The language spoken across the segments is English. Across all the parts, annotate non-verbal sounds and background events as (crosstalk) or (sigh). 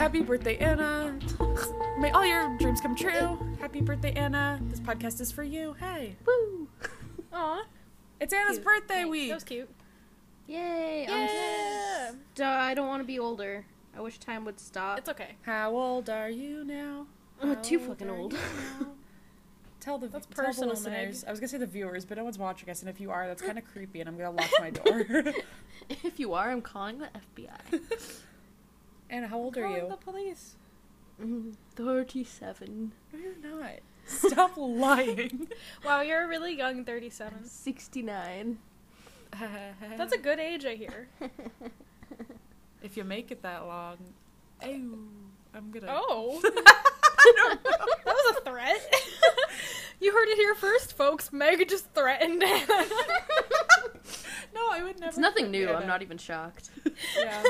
Happy birthday, Anna. May all your dreams come true. Happy birthday, Anna. This podcast is for you. Hey. Woo! Aw, It's Anna's Cute. birthday thanks. week. That was cute. Yay! Yeah. I'm st- uh, I don't want to be older. I wish time would stop. It's okay. How old are you now? I'm How too fucking old. (laughs) Tell the That's tell personal, the listeners. Meg. I was gonna say the viewers, but no one's watching us, and if you are, that's kind of creepy, and I'm gonna lock my (laughs) door. (laughs) if you are, I'm calling the FBI. Anna, how old are Calling you? The police. Mm, Thirty-seven. No, you're not. Stop (laughs) lying. Wow, you're a really young 37. Sixty-nine. That's a good age, I hear. (laughs) if you make it that long. Ew, I'm gonna. Oh, (laughs) I don't know. that was a threat. you heard it here first, folks. Meg just threatened. No, I would never. It's nothing new. Anna. I'm not even shocked. Yeah.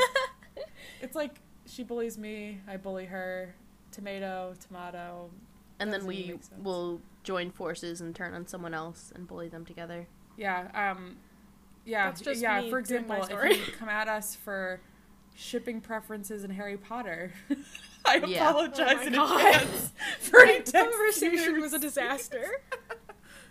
it's like she bullies me, I bully her. Tomato, tomato. And then we will join forces and turn on someone else and bully them together. Yeah. Um. Yeah. That's just yeah. me For example, if you (laughs) come at us for shipping preferences in Harry Potter, (laughs) I Yeah. apologize Oh in God. advance (laughs) for any conversation was a disaster.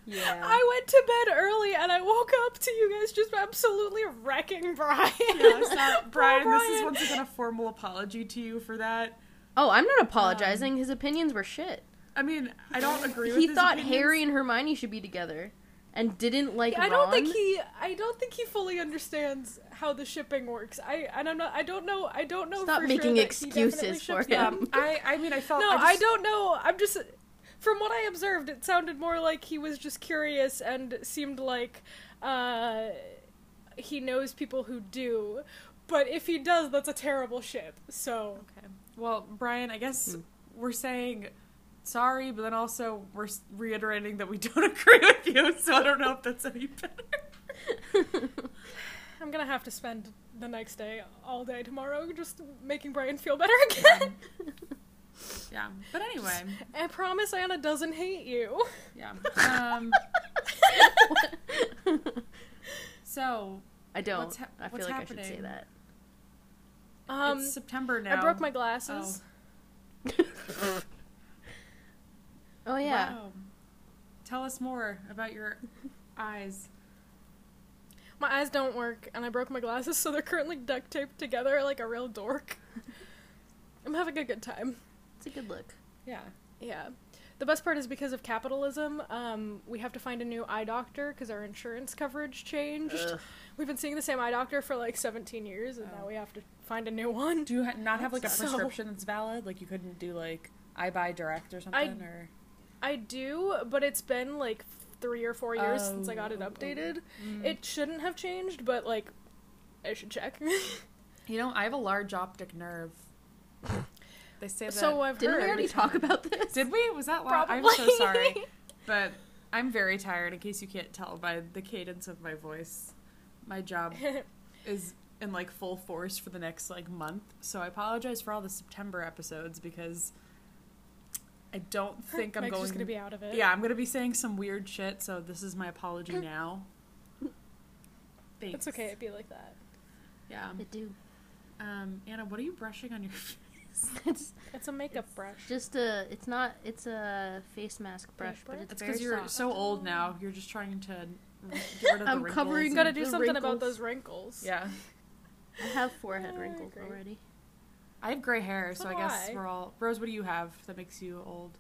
Yeah. I went to bed early and I woke up to you guys just absolutely wrecking (laughs) Brian. Yeah, so, Poor Brian, this is once again a formal apology to you for that. oh, I'm not um, apologizing. His opinions were shit. I mean, I don't agree with He his thought opinions. Harry and Hermione should be together, and didn't like. I don't think he I don't think he fully understands how the shipping works. I and I'm not I don't know I don't know Stop for making sure that he definitely excuses for ships him. I, I mean, I felt. No, I, I, don't know. I'm just from what I observed, it sounded more like he was just curious and seemed like uh, he knows people who do. But if he does, that's a terrible ship. So Okay. Well, Brian, I guess Hmm. we're saying sorry, but then also we're reiterating that we don't (laughs) agree with you. So I don't know if that's any better. (laughs) I'm gonna have to spend the next day all day tomorrow just making Brian feel better again. (laughs) Yeah. But anyway, I promise Anna doesn't hate you. yeah. Um. So I don't. What's hap- I feel what's like I should say that. Um, it's September now. I broke my glasses. (laughs) Oh yeah. Wow. Tell us more about your eyes. My eyes don't work, and I broke my glasses, so they're currently duct taped together like a real dork. (laughs) I'm having a good time. It's a good look. Yeah. Yeah. The best part is because of capitalism, um, we have to find a new eye doctor because our insurance coverage changed. Ugh. We've been seeing the same eye doctor for like 17 years, and Oh. now we have to find a new one. Do you ha- not have like a (laughs) So- prescription that's valid? Like you couldn't do like I buy direct or something, or I do, but it's been like three or four years since I got it Oh, oh, updated. Mm. It shouldn't have changed, but like, I should check. (laughs) You know, I have a large optic nerve. (laughs) They say that. so I've Didn't heard. we already talk about this? Did we? Was that loud? I'm so sorry. (laughs) But I'm very tired, in case you can't tell by the cadence of my voice. My job (laughs) is in like full force for the next like month. So I apologize for all the September episodes because I don't (laughs) think I'm Meg's going just gonna be out of it. Yeah, I'm gonna be saying some weird shit, so this is my apology now. Thanks. It's okay. It'd be like that. Yeah. It do. Um, Anna, what are you brushing on your face? (laughs) It's It's a makeup brush. just a. It's not. It's a face mask brush, but it's It's because you're soft. so old now. You're just trying to get rid of the I'm wrinkles covering You and- gotta do The something about those wrinkles. Yeah. I have forehead I (laughs) wrinkles agree. already. I have gray hair, so, So I guess I. we're all. Rose, what do you have that makes you old?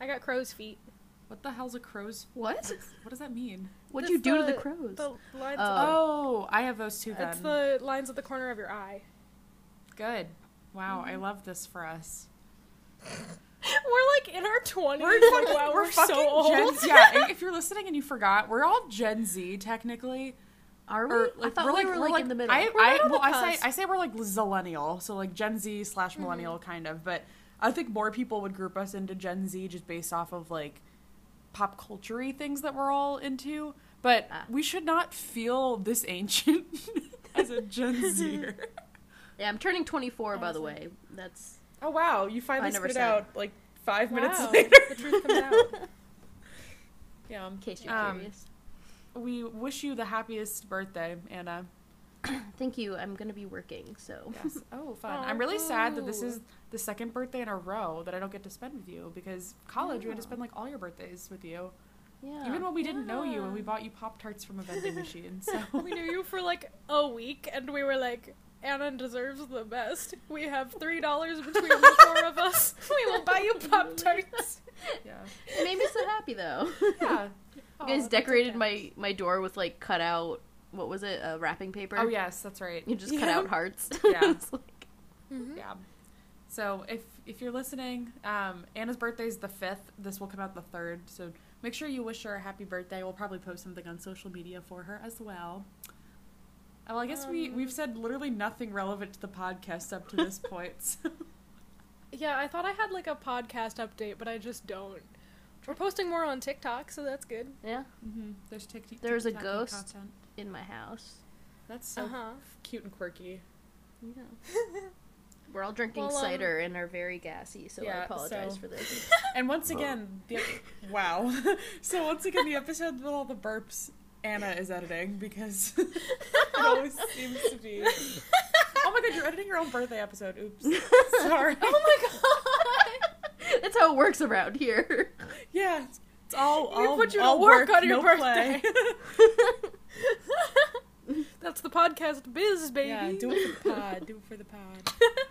I got crow's feet. What the hell's a crow's? What? What does that mean? What'd That's you do to the the- crows? The lines. Oh, I have those too. Then it's the lines at the corner of your eye. good. Wow, Mm-hmm. I love this for us. (laughs) We're like in our twenties. We're like, wow, we're we're, fucking so old. Gen. Yeah, if you're listening and you forgot, we're all Gen Z technically. Are we? Or, I thought we're we were like, in the middle. I, I, well, the I say. I say we're like zillennial, so like Gen Z slash Mm-hmm. millennial kind of. But I think more people would group us into Gen Z just based off of like pop culture things that we're all into. But Ah. we should not feel this ancient (laughs) as a Gen (laughs) Zer. Yeah, I'm turning 24 by the way. That's oh wow, you finally never spit said. out like five minutes Wow, later. the truth comes out. (laughs) yeah. in case you're Um, curious. We wish you the happiest birthday, Anna. (clears throat) Thank you. I'm gonna be working, so Yes. (laughs) Oh, fun. Oh, I'm really sad that this is the second birthday in a row that I don't get to spend with you because college we had to spend like all your birthdays with you. yeah. Even when we didn't know you and we bought you Pop Tarts from a vending machine. So (laughs) we knew you for like a week, and we were like, Anna deserves the best. We have three dollars between the four of us. We will buy you Pop Tarts. yeah. it made me so happy though. Yeah. (laughs) You guys decorated my my door with like cut out what was it? Uh, wrapping paper. Oh yes, that's right. You just cut out hearts. (laughs) (laughs) Yeah. It's like- Mhm. Yeah. So if if you're listening, um, Anna's birthday is the fifth. This will come out the third. So make sure you wish her a happy birthday. We'll probably post something on social media for her as well. Well, I guess we Um, we've said literally nothing relevant to the podcast up to this point. so- (laughs) Yeah, I thought I had like a podcast update, but I just don't. We're posting more on TikTok, so that's good. yeah. mm-hmm. There's TikTok. There's a ghost. Content. In my house. That's so Uh-huh. cute and quirky. Yeah. (laughs) We're all drinking Well, um, cider and are very gassy, so I apologize so- for this. (laughs) And once again, the, wow. so once again, the episode with all the burps, Anna is editing because (laughs) (laughs) it always seems to be. Oh my god, you're editing your own birthday episode. Oops. Sorry. (laughs) oh my god! That's how it works around here. Yeah, it's, all. We all put you to all work on your no play. That's the podcast biz, baby. yeah, do it for the pod. Do it for the pod.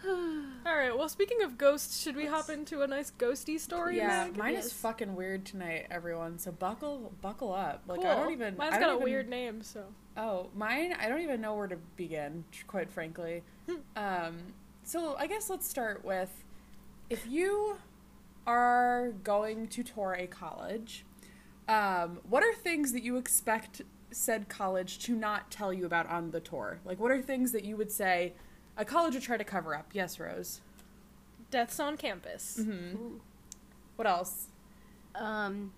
(sighs) All right. Well, speaking of ghosts, should we hop into a nice ghosty story? Yeah, Meg? mine is fucking weird tonight, everyone. So buckle, buckle up. Like I Cool. don't even. Mine's I don't got a weird name, so. Oh, mine, I don't even know where to begin, quite frankly. um, so I guess let's start with if you are going to tour a college, um, what are things that you expect said college to not tell you about on the tour? Like, what are things that you would say a college would try to cover up? Yes, Rose. Deaths on campus. hmm What else? Um.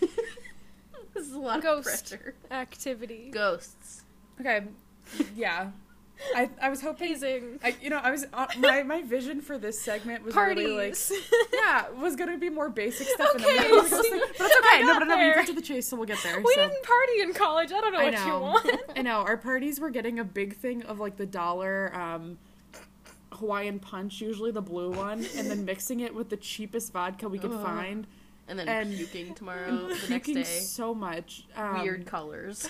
(laughs) this is a lot Ghost. of pressure. Activity. Ghosts. Okay, yeah. I, I was hoping Hazing. I, you know, I was uh, my my vision for this segment was really like (laughs) yeah, was gonna be more basic stuff. and Okay, then we got to go but it's (laughs) okay. No, but no, we there. got to the chase, so we'll get there. we so. didn't party in college. I don't know I what you want. (laughs) I know our parties were getting a big thing of like the dollar um, Hawaiian punch, usually the blue one, and then mixing it with the cheapest vodka we could Ugh. find, And then And- puking tomorrow, the next day. so much. Um, Weird colors.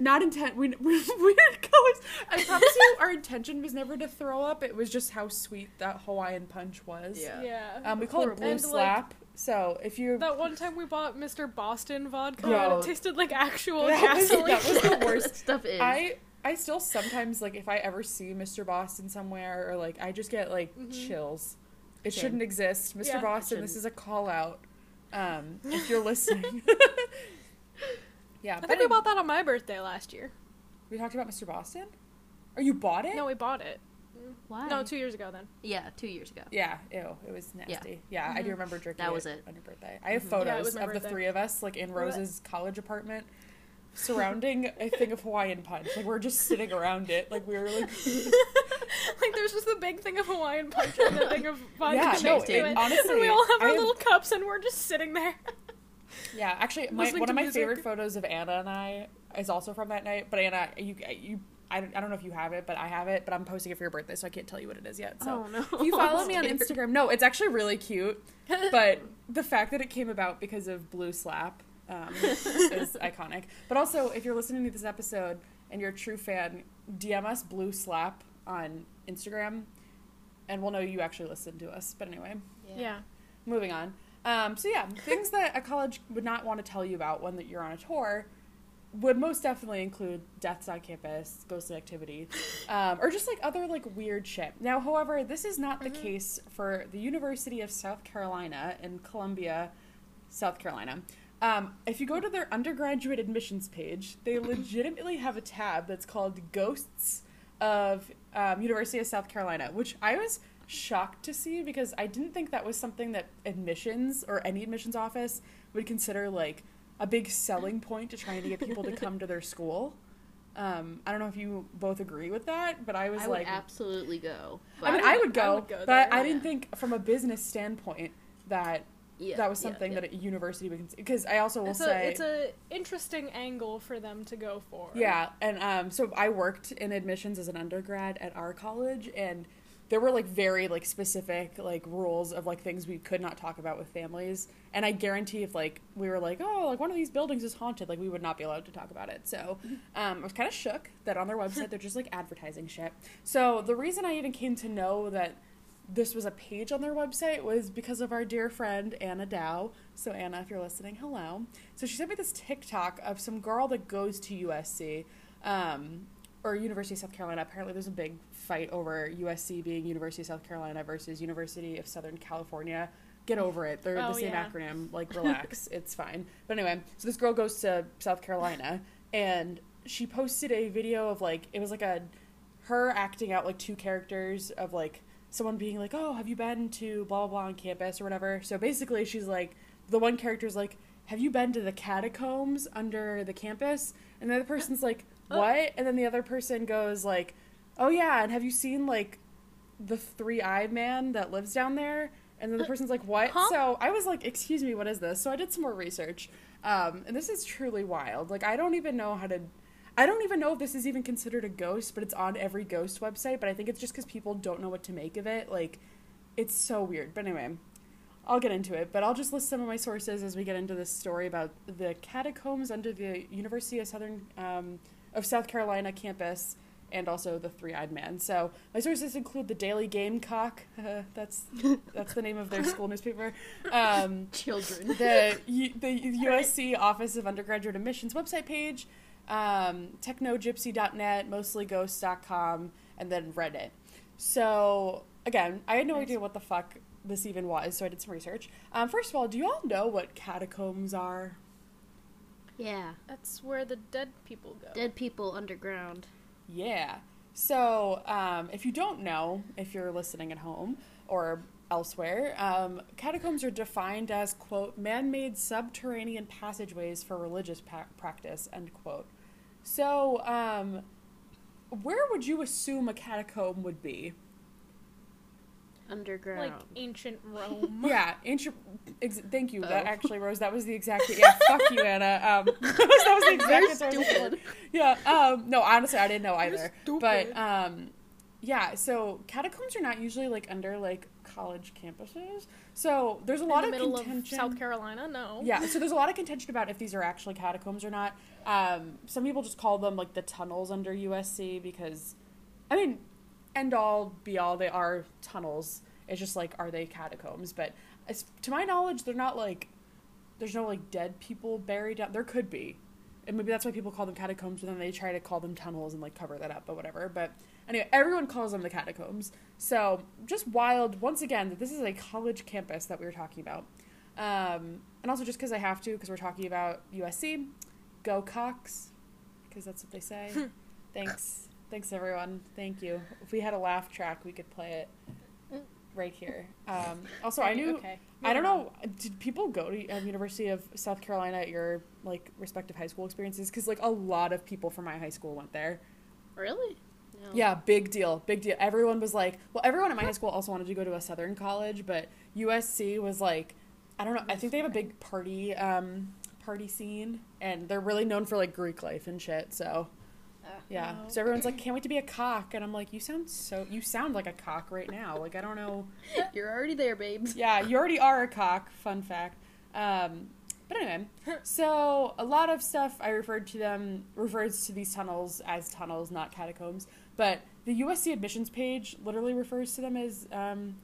Not intent. (laughs) We, we weird colors. I promise you, (laughs) our intention was never to throw up. It was just how sweet that Hawaiian punch was. Yeah. yeah. Um, we call it blue And, like, slap. so if you that one time we bought Mr. Boston vodka and it tasted like actual That was- gasoline. that was the (laughs) worst. Stuff is. I I still sometimes like if I ever see Mr. Boston somewhere or like I just get like Mhm. chills. It Shame. shouldn't exist, Mr. Yeah. Boston. This is a call out. Um, if you're listening. Yeah, I but think we bought that on my birthday last year. we talked about Mr. Boston. Or you bought it? No, we bought it. Why? No, two years ago then. Yeah, two years ago. Yeah, ew, it was nasty. Yeah, I do Mhm. remember drinking. That was it. on your birthday. I have Mhm. Yeah, it photos was my of the three of us, like in What? Rose's college apartment, surrounding a thing of Hawaiian punch. Like we're just sitting around it, like we were like. (laughs) like there's just a big thing of Hawaiian punch and a thing of vodka Yeah, no, it- it. honestly, and we all have I our have- little cups and we're just sitting there. Yeah, actually, my, one of my music. favorite photos of Anna and I is also from that night. But Anna, you, you, I don't, I don't know if you have it, but I have it. But I'm posting it for your birthday, so I can't tell you what it is yet. So oh no. if you follow me (laughs) on. Instagram, no, it's actually really cute. But the fact that it came about because of Blue Slap um, is (laughs) iconic. But also, if you're listening to this episode and you're a true fan, DM us Blue Slap on Instagram, and we'll know you actually listened to us. But anyway Yeah. moving on. Um, so yeah, things that a college would not want to tell you about when that you're on a tour would most definitely include deaths on campus, ghostly activity, (laughs) um, or just like other like weird shit. Now, however, this is not the Mhm. case for the University of South Carolina in Columbia, South Carolina. Um, if you go to their undergraduate admissions page, they (coughs) legitimately have a tab that's called Ghosts of um, University of South Carolina, which I was shocked to see because I didn't think that was something that admissions or any admissions office would consider like a big selling point to trying to get people to come to their school. Um, I don't know if you both agree with that, but I was I like, would absolutely go. I mean, but- I would go, I would go but there, I didn't think from a business standpoint that Yeah, that was something yeah. that a university would because I also will It's say a it's a interesting angle for them to go for. Yeah, and um, so I worked in admissions as an undergrad at our college, and there were like very like specific like rules of like things we could not talk about with families. And I guarantee if like we were like, oh, like one of these buildings is haunted, like we would not be allowed to talk about it. So um, I was kind of shook that on their (laughs) website they're just like advertising shit. So the reason I even came to know that this was a page on their website was because of our dear friend Anna Dow. So Anna, if you're listening, hello. So she sent me this TikTok of some girl that goes to USC, um, or University of South Carolina. Apparently, there's a big fight over USC being University of South Carolina versus University of Southern California. Get over it. They're Oh, the same yeah. acronym. Like, (laughs) relax. it's fine. But anyway, so this girl goes to South Carolina, and she posted a video of like it was like a her acting out like two characters of like someone being like, "Oh, have you been to blah blah blah on campus or whatever?" So basically, she's like, the one character's like, "Have you been to the catacombs under the campus?" And the other person's like, (gasps) "What?" And then the other person goes like, "Oh yeah, and have you seen like the three-eyed man that lives down there?" And then the (gasps) person's like, "What?" Huh? So I was like, "Excuse me, what is this?" So I did some more research, um, and this is truly wild. Like I don't even know how to. I don't even know if this is even considered a ghost, but it's on every ghost website. But I think it's just because people don't know what to make of it. Like, it's so weird. But anyway, I'll get into it. But I'll just list some of my sources as we get into this story about the catacombs under the University of Southern um, of South Carolina campus, and also the Three-Eyed Man. So my sources include the Daily Gamecock. Uh, (laughs) that's that's the name of their school newspaper. Um, (laughs) Children. the U- the (laughs) USC Office of Undergraduate Admissions website page, um, technogypsy.net, mostlyghosts.com, and then Reddit. So again, I had no idea what the fuck this even was, so I did some research. Um, first of all, do you all know what catacombs are? Yeah. That's where the dead people go. Dead people underground. Yeah. So, um, if you don't know, if you're listening at home or elsewhere, um, catacombs are defined as, quote, man made subterranean passageways for religious pa- practice, end quote. So, um, where would you assume a catacomb would be? Underground. Like ancient (laughs) Rome. Yeah, ancient. Ex- thank you. That Oh. actually, Rose. That was the exact. Yeah, fuck you, Anna. Um, (laughs) that was the exact Very answer I was looking for. stupid. Yeah. Um. No, honestly, I didn't know either. stupid. But um, yeah. So catacombs are not usually like under like college campuses. So there's a lot in the of middle contention. of South Carolina. No. Yeah, so there's a lot of contention about if these are actually catacombs or not. Um, some people just call them like the tunnels under USC because, I mean, end all be all, they are tunnels. It's just like, are they catacombs? But as, to my knowledge, they're not like, there's no like dead people buried down. There could be. And maybe that's why people call them catacombs, but then they try to call them tunnels and like cover that up, but whatever. But anyway, everyone calls them the catacombs. So just wild, once again, that this is a college campus that we were talking about. Um, and also just because I have to, because we're talking about USC, go Cocks, because that's what they say. (laughs) Thanks. Thanks, everyone. Thank you. If we had a laugh track, we could play it right here. Um, also, I knew. (laughs) Okay. I don't know. Did people go to um, University of South Carolina at your like respective high school experiences? Because like a lot of people from my high school went there. Really? No. Yeah, big deal, big deal. Everyone was like, well, everyone at my high school also wanted to go to a Southern college, but USC was like, I don't know. I think they have a big party, um, party scene, and they're really known for like Greek life and shit. So, yeah. Oh. So everyone's like, (laughs) can't wait to be a cock, and I'm like, you sound so, you sound like a cock right now. Like I don't know. (laughs) You're already there, babes. Yeah, you already are a cock. Fun fact. Um, but anyway, (laughs) so a lot of stuff I referred to them refers to these tunnels as tunnels, not catacombs. But the USC admissions page literally refers to them as um,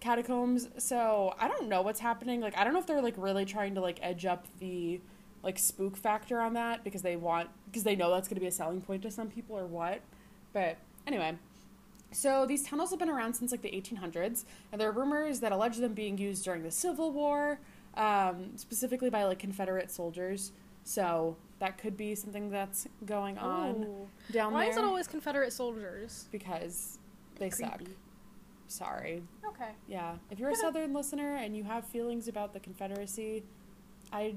catacombs. So I don't know what's happening. Like I don't know if they're like really trying to like edge up the like spook factor on that because they want because they know that's going to be a selling point to some people or what. But anyway, so these tunnels have been around since like the 1800s, and there are rumors that allege them being used during the Civil War, um, specifically by like Confederate soldiers. So that could be something that's going on Ooh. down Why there is it always Confederate soldiers? because they suck. Sorry. Okay. Yeah. If you're a Southern listener and you have feelings about the Confederacy, I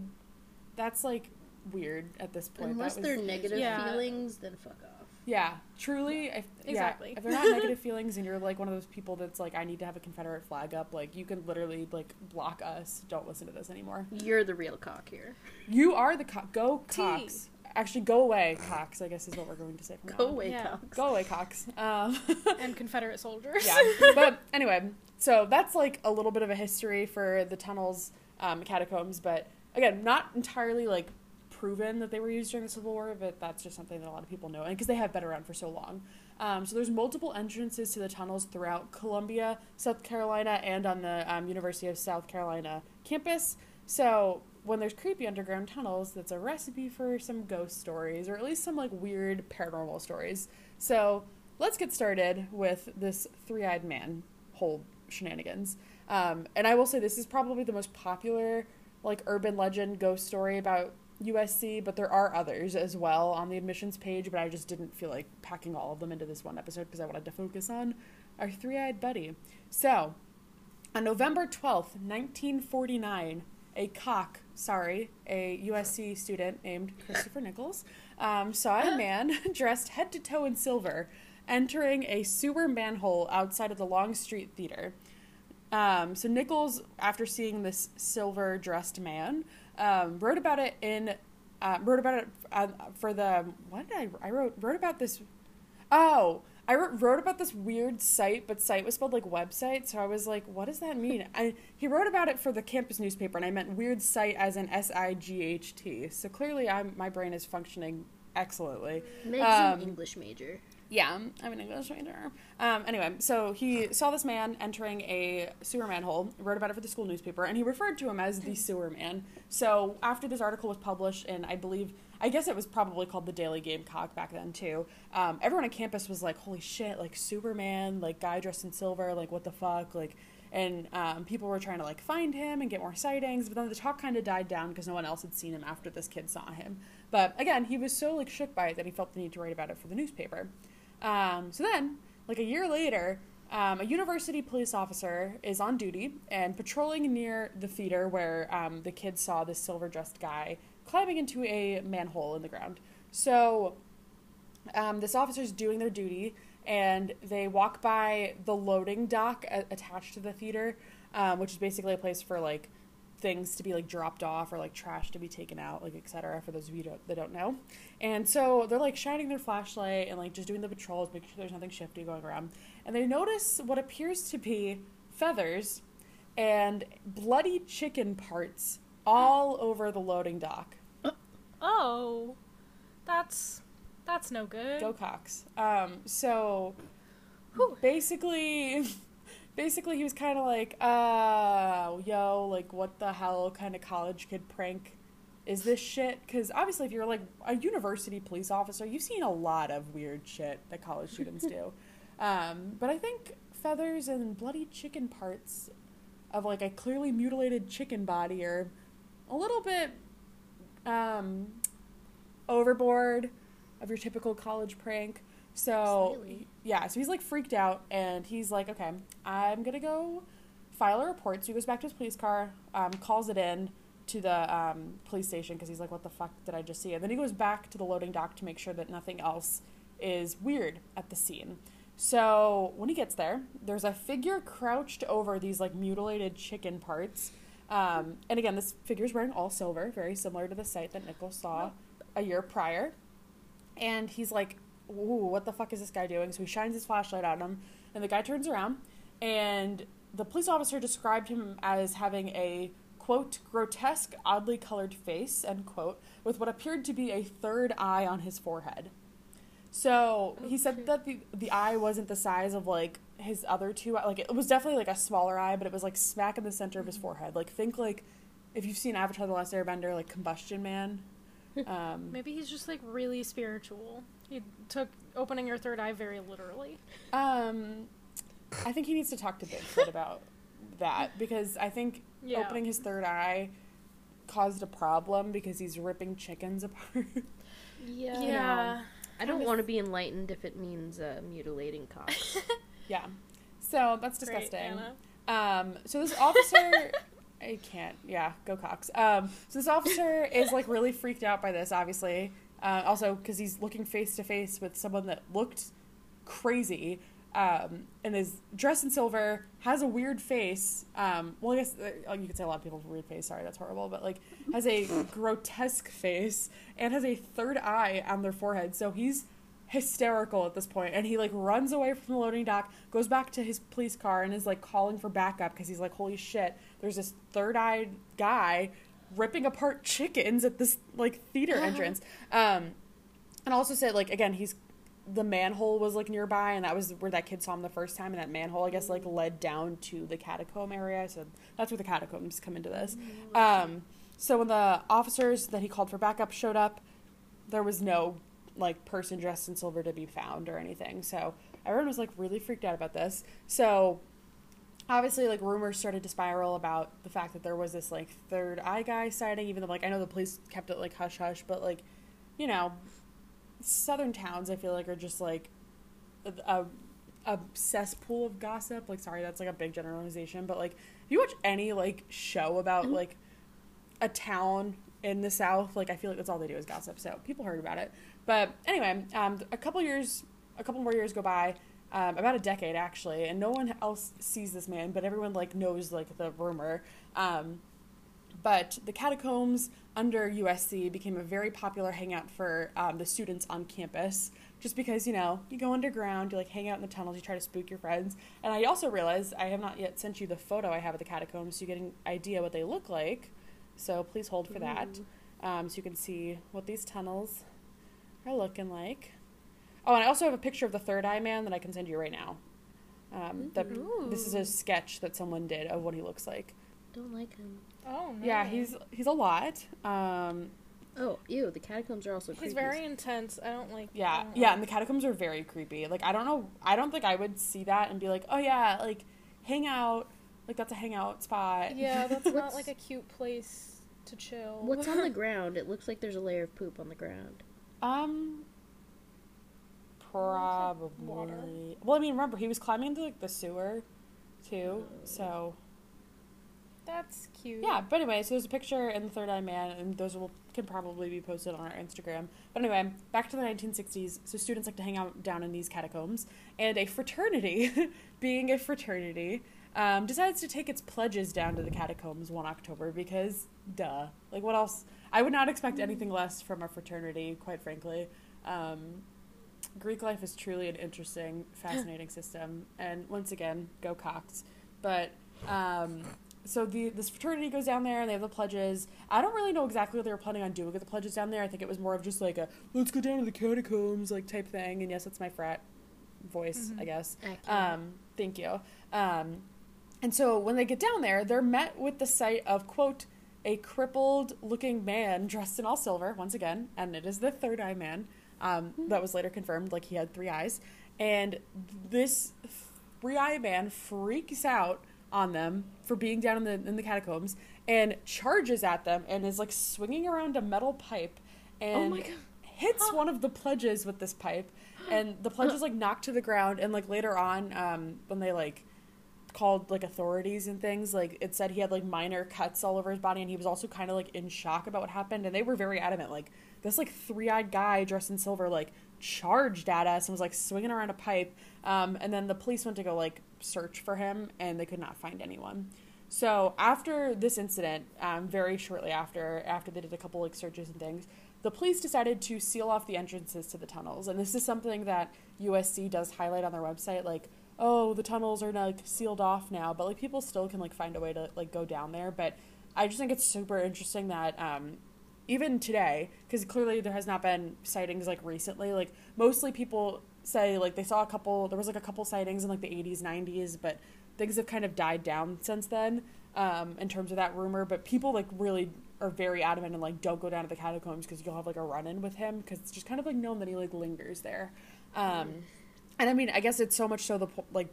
that's like weird at this point. Unless that was, they're negative Yeah. feelings, then fuck off. Yeah, truly. If, yeah, Exactly. if they're not negative (laughs) feelings and you're like one of those people that's like, I need to have a Confederate flag up, like you can literally like block us. Don't listen to this anymore. You're the real cock here. You are the cock. go T. Cox. Actually, go away, Cocks. I guess is what we're going to say from Go on. away, Yeah. cocks. Go away, Cocks. Um, (laughs) and Confederate soldiers. yeah, but anyway, so that's like a little bit of a history for the tunnels, um, catacombs. But again, not entirely like proven that they were used during the Civil War, but that's just something that a lot of people know, and because they have been around for so long. Um, so there's multiple entrances to the tunnels throughout Columbia, South Carolina, and on the um, University of South Carolina campus. So when there's creepy underground tunnels, that's a recipe for some ghost stories, or at least some like weird paranormal stories. So let's get started with this three-eyed man whole shenanigans. Um, and I will say this is probably the most popular like urban legend ghost story about USC, but there are others as well on the admissions page, but I just didn't feel like packing all of them into this one episode because I wanted to focus on our three-eyed buddy. So, on November 12th, 1949, a cock, sorry, a USC student named Christopher Nichols, um, saw a man (laughs) dressed head to toe in silver entering a sewer manhole outside of the Longstreet Theater. Um, so Nichols, after seeing this silver dressed man, um, wrote about it in uh, wrote about it uh, for the what did I I wrote wrote about this oh I wrote, wrote about this weird site but site was spelled like website so I was like what does that mean? I he wrote about it for the campus newspaper and I meant weird site as in S I G H T. So clearly I'm my brain is functioning excellently. Meg's Um, an English major. Yeah, I'm an English major. Um, anyway, so he saw this man entering a sewer manhole, wrote about it for the school newspaper, and he referred to him as the sewer man. So after this article was published, and I believe, I guess it was probably called the Daily Gamecock back then too, um, everyone on campus was like, holy shit, like Superman, like guy dressed in silver, like what the fuck, like. And um, people were trying to like find him and get more sightings, but then the talk kind of died down because no one else had seen him after this kid saw him. But again, he was so like shook by it that he felt the need to write about it for the newspaper. Um, so then, like a year later, um, a university police officer is on duty and patrolling near the theater where um, the kids saw this silver dressed guy climbing into a manhole in the ground. So um, this officer's doing their duty and they walk by the loading dock a- attached to the theater, um, which is basically a place for like things to be like dropped off or like trash to be taken out, like etc. For those of you don't, that don't know, and so they're like shining their flashlight and like just doing the patrols, making sure there's nothing shifty going around, and they notice what appears to be feathers and bloody chicken parts all over the loading dock. Oh, that's that's no good. Go Cocks. Um, so Whew. basically, (laughs) basically he was kind of like, uh, yo, like what the hell kind of college kid prank is this shit? Because obviously, if you're like a university police officer, you've seen a lot of weird shit that college students do. (laughs) Um, but I think feathers and bloody chicken parts of like a clearly mutilated chicken body are a little bit um, overboard of your typical college prank. So yeah, so he's like freaked out and he's like, okay, I'm gonna go file a report. So he goes back to his police car, um, calls it in to the um, police station because he's like, what the fuck did I just see? And then he goes back to the loading dock to make sure that nothing else is weird at the scene. So when he gets there, there's a figure crouched over these like mutilated chicken parts. Um, and again, this figure is wearing all silver, very similar to the site that Nichols saw a year prior. And he's like, Ooh, what the fuck is this guy doing? So he shines his flashlight at him, and the guy turns around, and the police officer described him as having a quote grotesque, oddly colored face end quote with what appeared to be a third eye on his forehead. So he said that the the eye wasn't the size of like his other two like it was definitely like a smaller eye, but it was like smack in the center of his forehead. Like think like if you've seen Avatar: The Last Airbender, like Combustion Man. (laughs) Um, Maybe he's just like really spiritual. He took opening your third eye very literally. Um, I think he needs to talk to Bigfoot (laughs) about that because I think Yeah. opening his third eye caused a problem because he's ripping chickens (laughs) apart. Yeah. Yeah. I don't want to be enlightened if it means uh, mutilating cocks. (laughs) yeah, so that's Great, disgusting. Anna. Um, so this officer, I can't. Yeah, go Cocks. Um, so this officer is like really freaked out by this. Obviously, Uh, also, because he's looking face to face with someone that looked crazy um, and is dressed in silver, has a weird face. Um, well, I guess uh, you could say a lot of people have a weird face. Sorry, that's horrible. But like, has a (laughs) grotesque face and has a third eye on their forehead. So he's hysterical at this point, and he like runs away from the loading dock, goes back to his police car, and is like calling for backup because he's like, "Holy shit! There's this third-eyed guy ripping apart chickens at this like theater entrance." Um, and also said like again, he's the manhole was like nearby and that was where that kid saw him the first time and that manhole i guess like led down to the catacomb area. So that's where the catacombs come into this. Um, so when the officers that he called for backup showed up there was no like person dressed in silver to be found or anything. So everyone was like really freaked out about this. So obviously like rumors started to spiral about the fact that there was this like third eye guy sighting even though like i know the police kept it like hush hush but like you know southern towns i feel like are just like a, a, cesspool of gossip like sorry that's like a big generalization but like if you watch any like show about Mhm. like a town in the south like i feel like that's all they do is gossip so people heard about it but anyway um, a couple years a couple more years go by um, about a decade actually and no one else sees this man but everyone like knows like the rumor um, but the catacombs under USC became a very popular hangout for um, the students on campus. Just because you know you go underground, you like hang out in the tunnels, you try to spook your friends. And I also realized I have not yet sent you the photo I have of the catacombs, so you get an idea what they look like. So please hold for that, um, so you can see what these tunnels are looking like. Oh, and I also have a picture of the third eye man that I can send you right now. Um, that this is a sketch that someone did of what he looks like. Don't like him. Oh no. Yeah, he's he's a lot. Um, Oh, ew! The catacombs are also. he's creepy. very intense. I don't like. Yeah, don't yeah, like- and the catacombs are very creepy. Like I don't know, I don't think I would see that and be like, oh yeah, like hang out, like that's a hangout spot. Yeah, (laughs) that's not like a cute place to chill. What's on the (laughs) ground? It looks like there's a layer of poop on the ground. Um. Probably. Well, I mean, remember he was climbing into like the sewer, too. So That's cute. yeah. But anyway, so there's a picture in the Third Eye Man, and those will can probably be posted on our Instagram. But anyway, back to the 1960s. So students like to hang out down in these catacombs, and a fraternity, (laughs) being a fraternity, um, decides to take its pledges down to the catacombs one October because, duh. Like, what else? I would not expect anything less from a fraternity, quite frankly. Um, Greek life is truly an interesting, (gasps) fascinating system, and once again, go Cocks. But um, so the this fraternity goes down there and they have the pledges. I don't really know exactly what they were planning on doing with the pledges down there. I think it was more of just like a let's go down to the catacombs like type thing. And yes, that's my frat voice, Mhm. I guess. Um, thank you. Um, and so when they get down there, they're met with the sight of quote a crippled looking man dressed in all silver once again, and it is the third eye man. Um, that was later confirmed, like he had three eyes, and this three eye man freaks out on them for being down in the in the catacombs and charges at them and is like swinging around a metal pipe and oh my god! hits one of the pledges with this pipe. And the pledge is like knocked to the ground. And like later on um when they like called like authorities and things like it said he had like minor cuts all over his body. And he was also kind of like in shock about what happened. And they were very adamant like this like three-eyed guy dressed in silver like charged at us and was like swinging around a pipe um, and then the police went to go like search for him and they could not find anyone. So after this incident um, very shortly after after they did a couple like searches and things the police decided to seal off the entrances to the tunnels. And this is something that usc does highlight on their website like oh the tunnels are like sealed off now but like people still can like find a way to like go down there. But i just think it's super interesting that um even today because clearly there has not been sightings like recently like mostly people say like they saw a couple there was like a couple sightings in like the 80s 90s but things have kind of died down since then um, in terms of that rumor but people like really are very adamant and like don't go down to the catacombs because you'll have like a run-in with him because it's just kind of like known that he like lingers there um, and i mean i guess it's so much so the like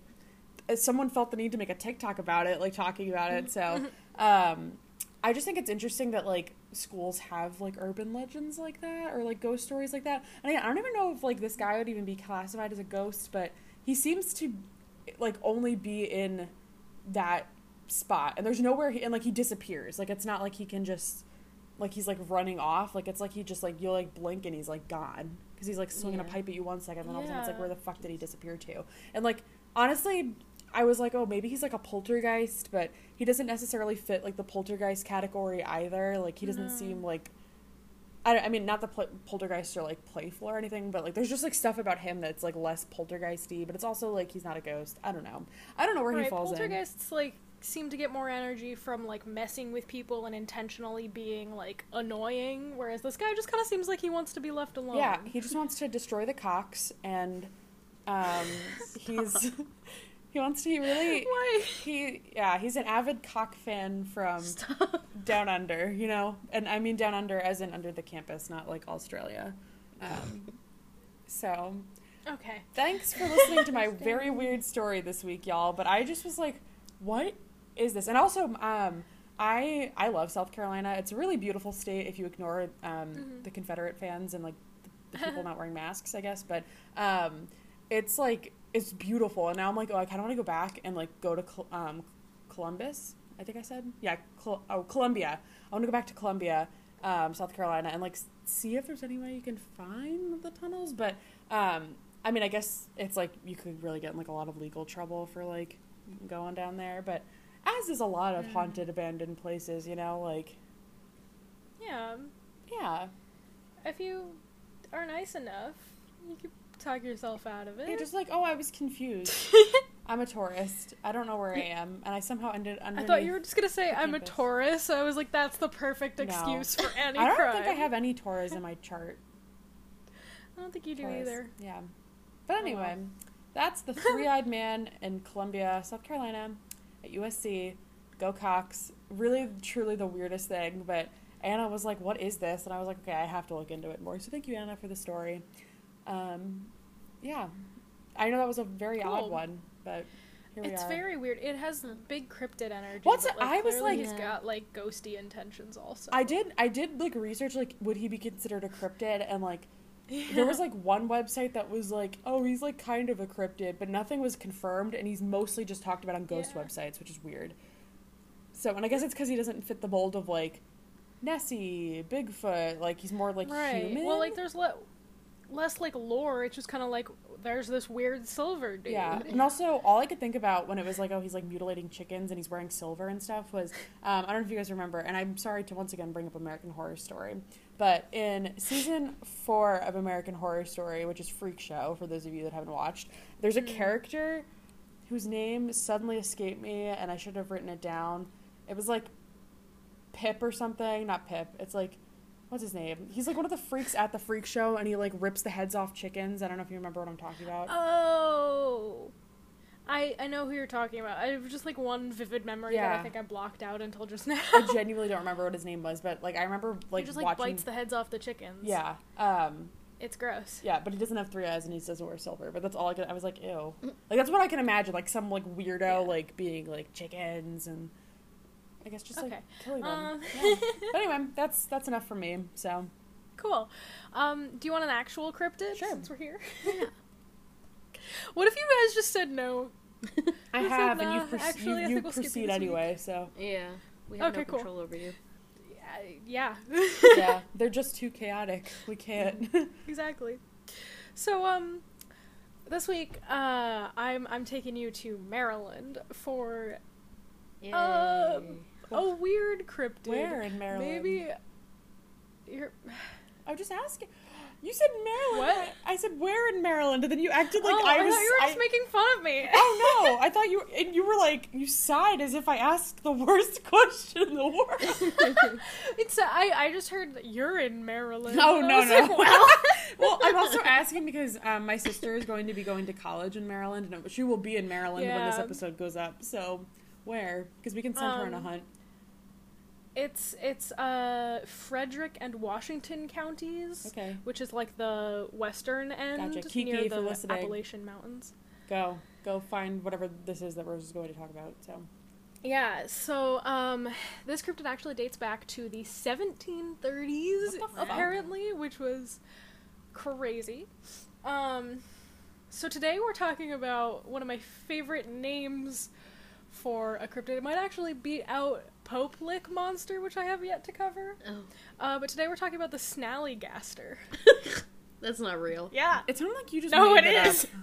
someone felt the need to make a tiktok about it like talking about it so um, i just think it's interesting that like schools have like urban legends like that or like ghost stories like that. And I, I don't even know if like this guy would even be classified as a ghost but he seems to like only be in that spot. And there's nowhere he and like he disappears. Like it's not like he can just like he's like running off. Like it's like he just like you'll like blink and he's like gone. Because he's like swinging a pipe at you one second, and then all of a sudden it's like where the fuck did he disappear to? And like honestly, I was like, oh, maybe he's like a poltergeist, but he doesn't necessarily fit like the poltergeist category either. Like he doesn't No. seem like. I, don't- I mean, not the pl- poltergeists are like playful or anything, but like there's just like stuff about him that's like less poltergeisty, but it's also like he's not a ghost. I don't know. I don't know where he right, falls in. poltergeists like seem to get more energy from like messing with people and intentionally being like annoying, whereas this guy just kind of seems like he wants to be left alone. Yeah, he just wants to destroy the cocks, and um, (laughs) he's he wants to. He really (laughs) Why? he yeah he's an avid cock fan from Stop. down under, you know, and I mean down under as in under the campus, not like Australia. Um, so Okay. thanks for listening to my (laughs) very weird story this week, y'all. But I just was like, what is this? And also, um, I I love South Carolina. It's a really beautiful state if you ignore um, Mhm. the Confederate fans and like the, the (laughs) people not wearing masks, I guess. But um, it's like it's beautiful, and now I'm like, oh, I kind of want to go back and like go to Col- um, Columbus. I think I said yeah. Col- oh, Columbia. I want to go back to Columbia, um, South Carolina, and like see if there's any way you can find the tunnels. But um, I mean, I guess it's like you could really get in like a lot of legal trouble for like going down there. But as is a lot of haunted, abandoned places, you know, like Yeah. yeah, If you are nice enough, you could talk yourself out of it. you're just like, oh, I was confused. (laughs) I'm a tourist. I don't know where I am, and I somehow ended under. I thought you were just gonna say I'm a tourist. So I was like, that's the perfect No. excuse for (laughs) any I don't crime. think I have any Taurus in my (laughs) chart. I don't think you do Taurus. either. Yeah. But Oh, anyway, well. that's the three-eyed man in Columbia, South Carolina, at USC. Go Cocks. Really, truly the weirdest thing. But Anna was like, "What is this?" And I was like, "Okay, I have to look into it more." So thank you, Anna, for the story. Um, yeah, I know that was a very odd one, but It's are. very weird. It has big cryptid energy. What's but, it- I was like- he's Yeah. got like ghosty intentions also. I did. I did like research. Like, would he be considered a cryptid? And like, there was like (laughs) one website that was like, oh, he's like kind of a cryptid, but nothing was confirmed, and he's mostly just talked about on ghost Yeah. websites, which is weird. So, and I guess it's because he doesn't fit the mold of like Nessie, Bigfoot. Like he's more like right. human. Well, like there's le- less like lore. It's just kind of like there's this weird silver dude. Yeah, and also all I could think about when it was like, oh, he's like mutilating chickens and he's wearing silver and stuff was, um, I don't know if you guys remember, and I'm sorry to once again bring up American Horror Story, but in season four of American Horror Story, which is Freak Show, for those of you that haven't watched, there's a Mm. character whose name suddenly escaped me, and I should have written it down. It was like Pip or something, not Pip. It's like. What's his name? He's like one of the freaks at the freak show, and he like rips the heads off chickens. I don't know if you remember what I'm talking about. Oh. I, I know who you're talking about. I have just like one vivid memory that I think I blocked out until just (laughs) now. I genuinely don't remember what his name was, but like I remember like he just like watching. bites the heads off the chickens. yeah, um, It's gross. yeah, but he doesn't have three eyes and he doesn't wear silver. But that's all I could. I was like, ew. Like that's what I can imagine. Like some like weirdo Yeah. like being like chickens and I guess just like Okay. killing them. Um, Yeah. (laughs) But anyway, that's that's enough for me. So Cool. Um, do you want an actual cryptid Sure. since we're here? (laughs) what if you guys just said no? (laughs) I Just like, have, and you've proce- actually, I you, you think we'll proceed this week. anyway. So Yeah. We have Okay, no cool. control over you. Yeah. yeah, they're just too chaotic. We can't. exactly. So um this week uh I'm I'm taking you to Maryland for Yay. Um, a weird cryptid. Where in Maryland? Maybe you're (sighs) I'm just asking. You said Maryland. What? I, I said where in Maryland, and then you acted like oh, I I, was. thought you were just making fun of me. (laughs) Oh no! I thought you and you were like you sighed as if I asked the worst (laughs) question in the world. (laughs) it's uh, I I just heard that you're in Maryland. Oh no no! like, well, well, I'm also asking because um, my sister is going to be going to college in Maryland, and she will be in Maryland when this episode goes up. So where? Because we can send her on a Um, hunt. It's it's uh Frederick and Washington counties, Okay, which is like the western end Gotcha. Kiki, near the listening. Appalachian Mountains. go go find whatever this is that Rose is going to talk about. So Yeah, so um, this cryptid actually dates back to the 1730s, the apparently, which was crazy. Um, so today we're talking about one of my favorite names for a cryptid. It might actually beat out Pope Lick monster, which I have yet to cover. Oh, Uh, but today we're talking about the Snallygaster. (laughs) that's not real. Yeah. It sounded like you just No, made it that is. up. (laughs)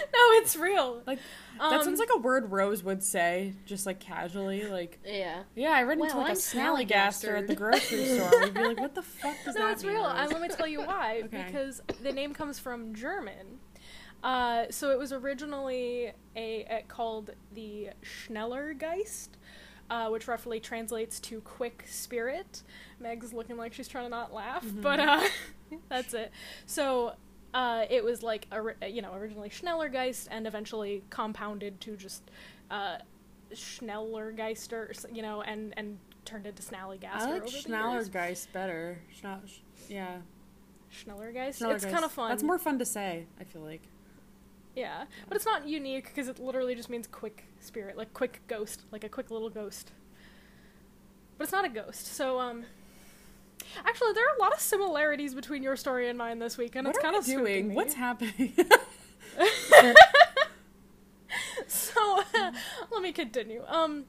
No, it's real. Like Um, that sounds like a word Rose would say, just like casually. Like, Yeah. yeah, I read into Well, like a I'm snallygaster at the grocery (laughs) store. We'd be like, what the fuck does no, that it's mean? real. Rose? And let me tell you why. Okay. Because the name comes from German. Uh, so it was originally a, a called the Schnellergeist, uh, which roughly translates to quick spirit. Meg's looking like she's trying to not laugh, Mm-hmm. but uh, (laughs) that's it. So uh, it was like ori- you know originally Schnellergeist and eventually compounded to just uh, Schnellergeister, you know, and and turned into Snallygaster. I like years. Better. Schna- sh- yeah, Schnellergeist. It's kind of fun. That's more fun to say. I feel like. Yeah, but it's not unique because it literally just means quick spirit, like quick ghost, like a quick little ghost. But it's not a ghost. So um, actually, there are a lot of similarities between your story and mine this week, and what it's kind of doing? What's happening? (laughs) so (laughs) let me continue. Um,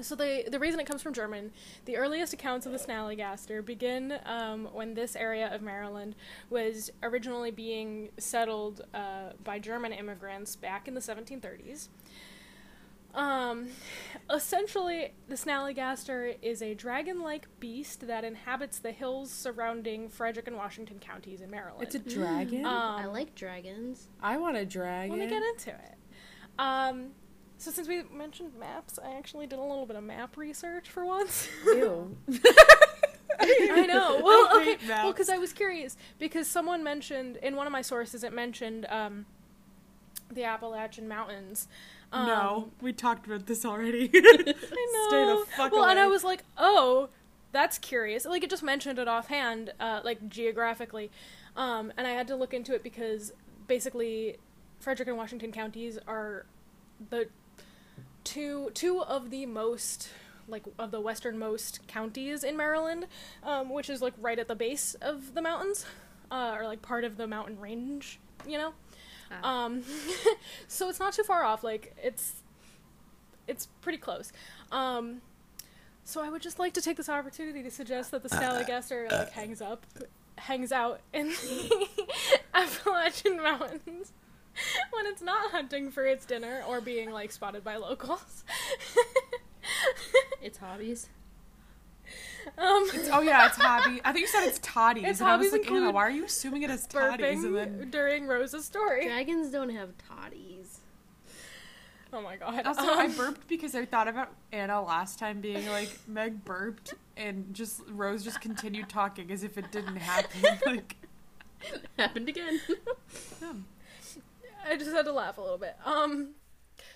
so the the reason it comes from German, the earliest accounts of the Snallygaster begin um, when this area of Maryland was originally being settled uh, by German immigrants back in the 1730s. Um, essentially, the Snallygaster is a dragon-like beast that inhabits the hills surrounding Frederick and Washington counties in Maryland. it's a dragon. Um, I like dragons. I want a dragon. let me get into it. Um, so since we mentioned maps, I actually did a little bit of map research for once. Ew. (laughs) I know. (laughs) Well, I okay. hate Well, because I was curious because someone mentioned in one of my sources it mentioned um, the Appalachian Mountains. Um, no, we talked about this already. (laughs) I know. (laughs) Stay the fuck well, and I was like, oh, that's curious. Like it just mentioned it offhand, uh, like geographically, um, and I had to look into it because basically, Frederick and Washington counties are the two two of the most like of the westernmost counties in Maryland, um, which is like right at the base of the mountains, uh, or like part of the mountain range, you know. Ah. Um, (laughs) so it's not too far off. Like it's it's pretty close. Um, so I would just like to take this opportunity to suggest that the Snallygaster like hangs up, hangs out in (laughs) the Appalachian Mountains (laughs) when it's not hunting for its dinner or being like spotted by locals. It's hobbies. Um, oh yeah, it's hobby. I think you said it's (laughs) toddies. Its and I was like, Anna, why are you assuming it as toddies? And then during Rose's story. Dragons don't have toddies. Oh my god. Also, I Um, burped because I thought about Anna last time being like, Meg burped, and just Rose just continued talking as if it didn't happen. (laughs) Like, (laughs) Happened again. yeah. I just had to laugh a little bit. Um,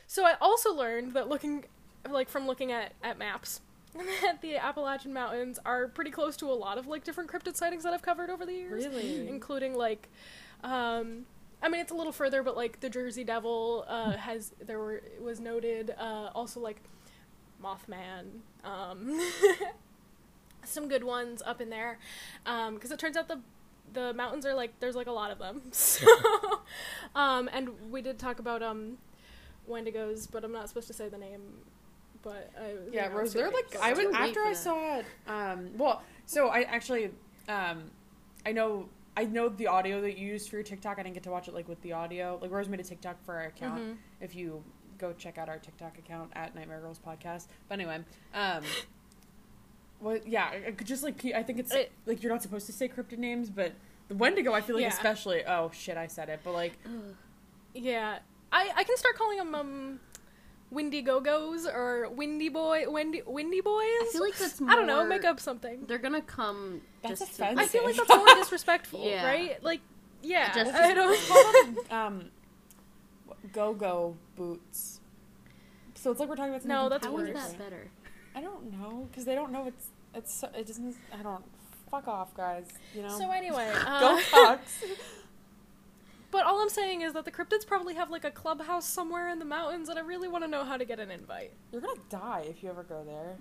so I also learned that looking, like from looking at at maps, that (laughs) the Appalachian Mountains are pretty close to a lot of like different cryptid sightings that I've covered over the years, Really? including like, um, I mean it's a little further, but like the Jersey Devil uh, (laughs) has there were was noted. Uh, also like Mothman. Um, (laughs) some good ones up in there, because it turns out the the mountains are like there's like a lot of them. So, um, and we did talk about um, Wendigos, but I'm not supposed to say the name. But I, Yeah, Rose. They're like. I would after I saw it. Um, well, so I actually, um, I know I know the audio that you used for your TikTok. I didn't get to watch it like with the audio. Like Rose made a TikTok for our account. Mhm. If you go check out our TikTok account at Nightmare Girls Podcast. But anyway, um, well, yeah, I- I could just like I think it's It- like you're not supposed to say cryptid names, but the Wendigo I feel like Yeah. especially. Oh shit, I said it. But like, (sighs) Yeah, I I can start calling them um, Windy Go Go's or Windy Boy Windy Windy Boys. I feel like that's more. I don't know. Make up something. They're gonna come. That's just offensive. I feel like that's (laughs) only disrespectful, Yeah. right? Like, yeah, Just- I don't. (laughs) um, go go boots. So it's like we're talking about. No, that's How completely is worse. that better? I don't know because they don't know it's it's so- it doesn't. I don't. Fuck off, guys. You know. So anyway, (laughs) go uh, Fox. But all I'm saying is that the cryptids probably have like a clubhouse somewhere in the mountains, and I really want to know how to get an invite. You're gonna die if you ever go there.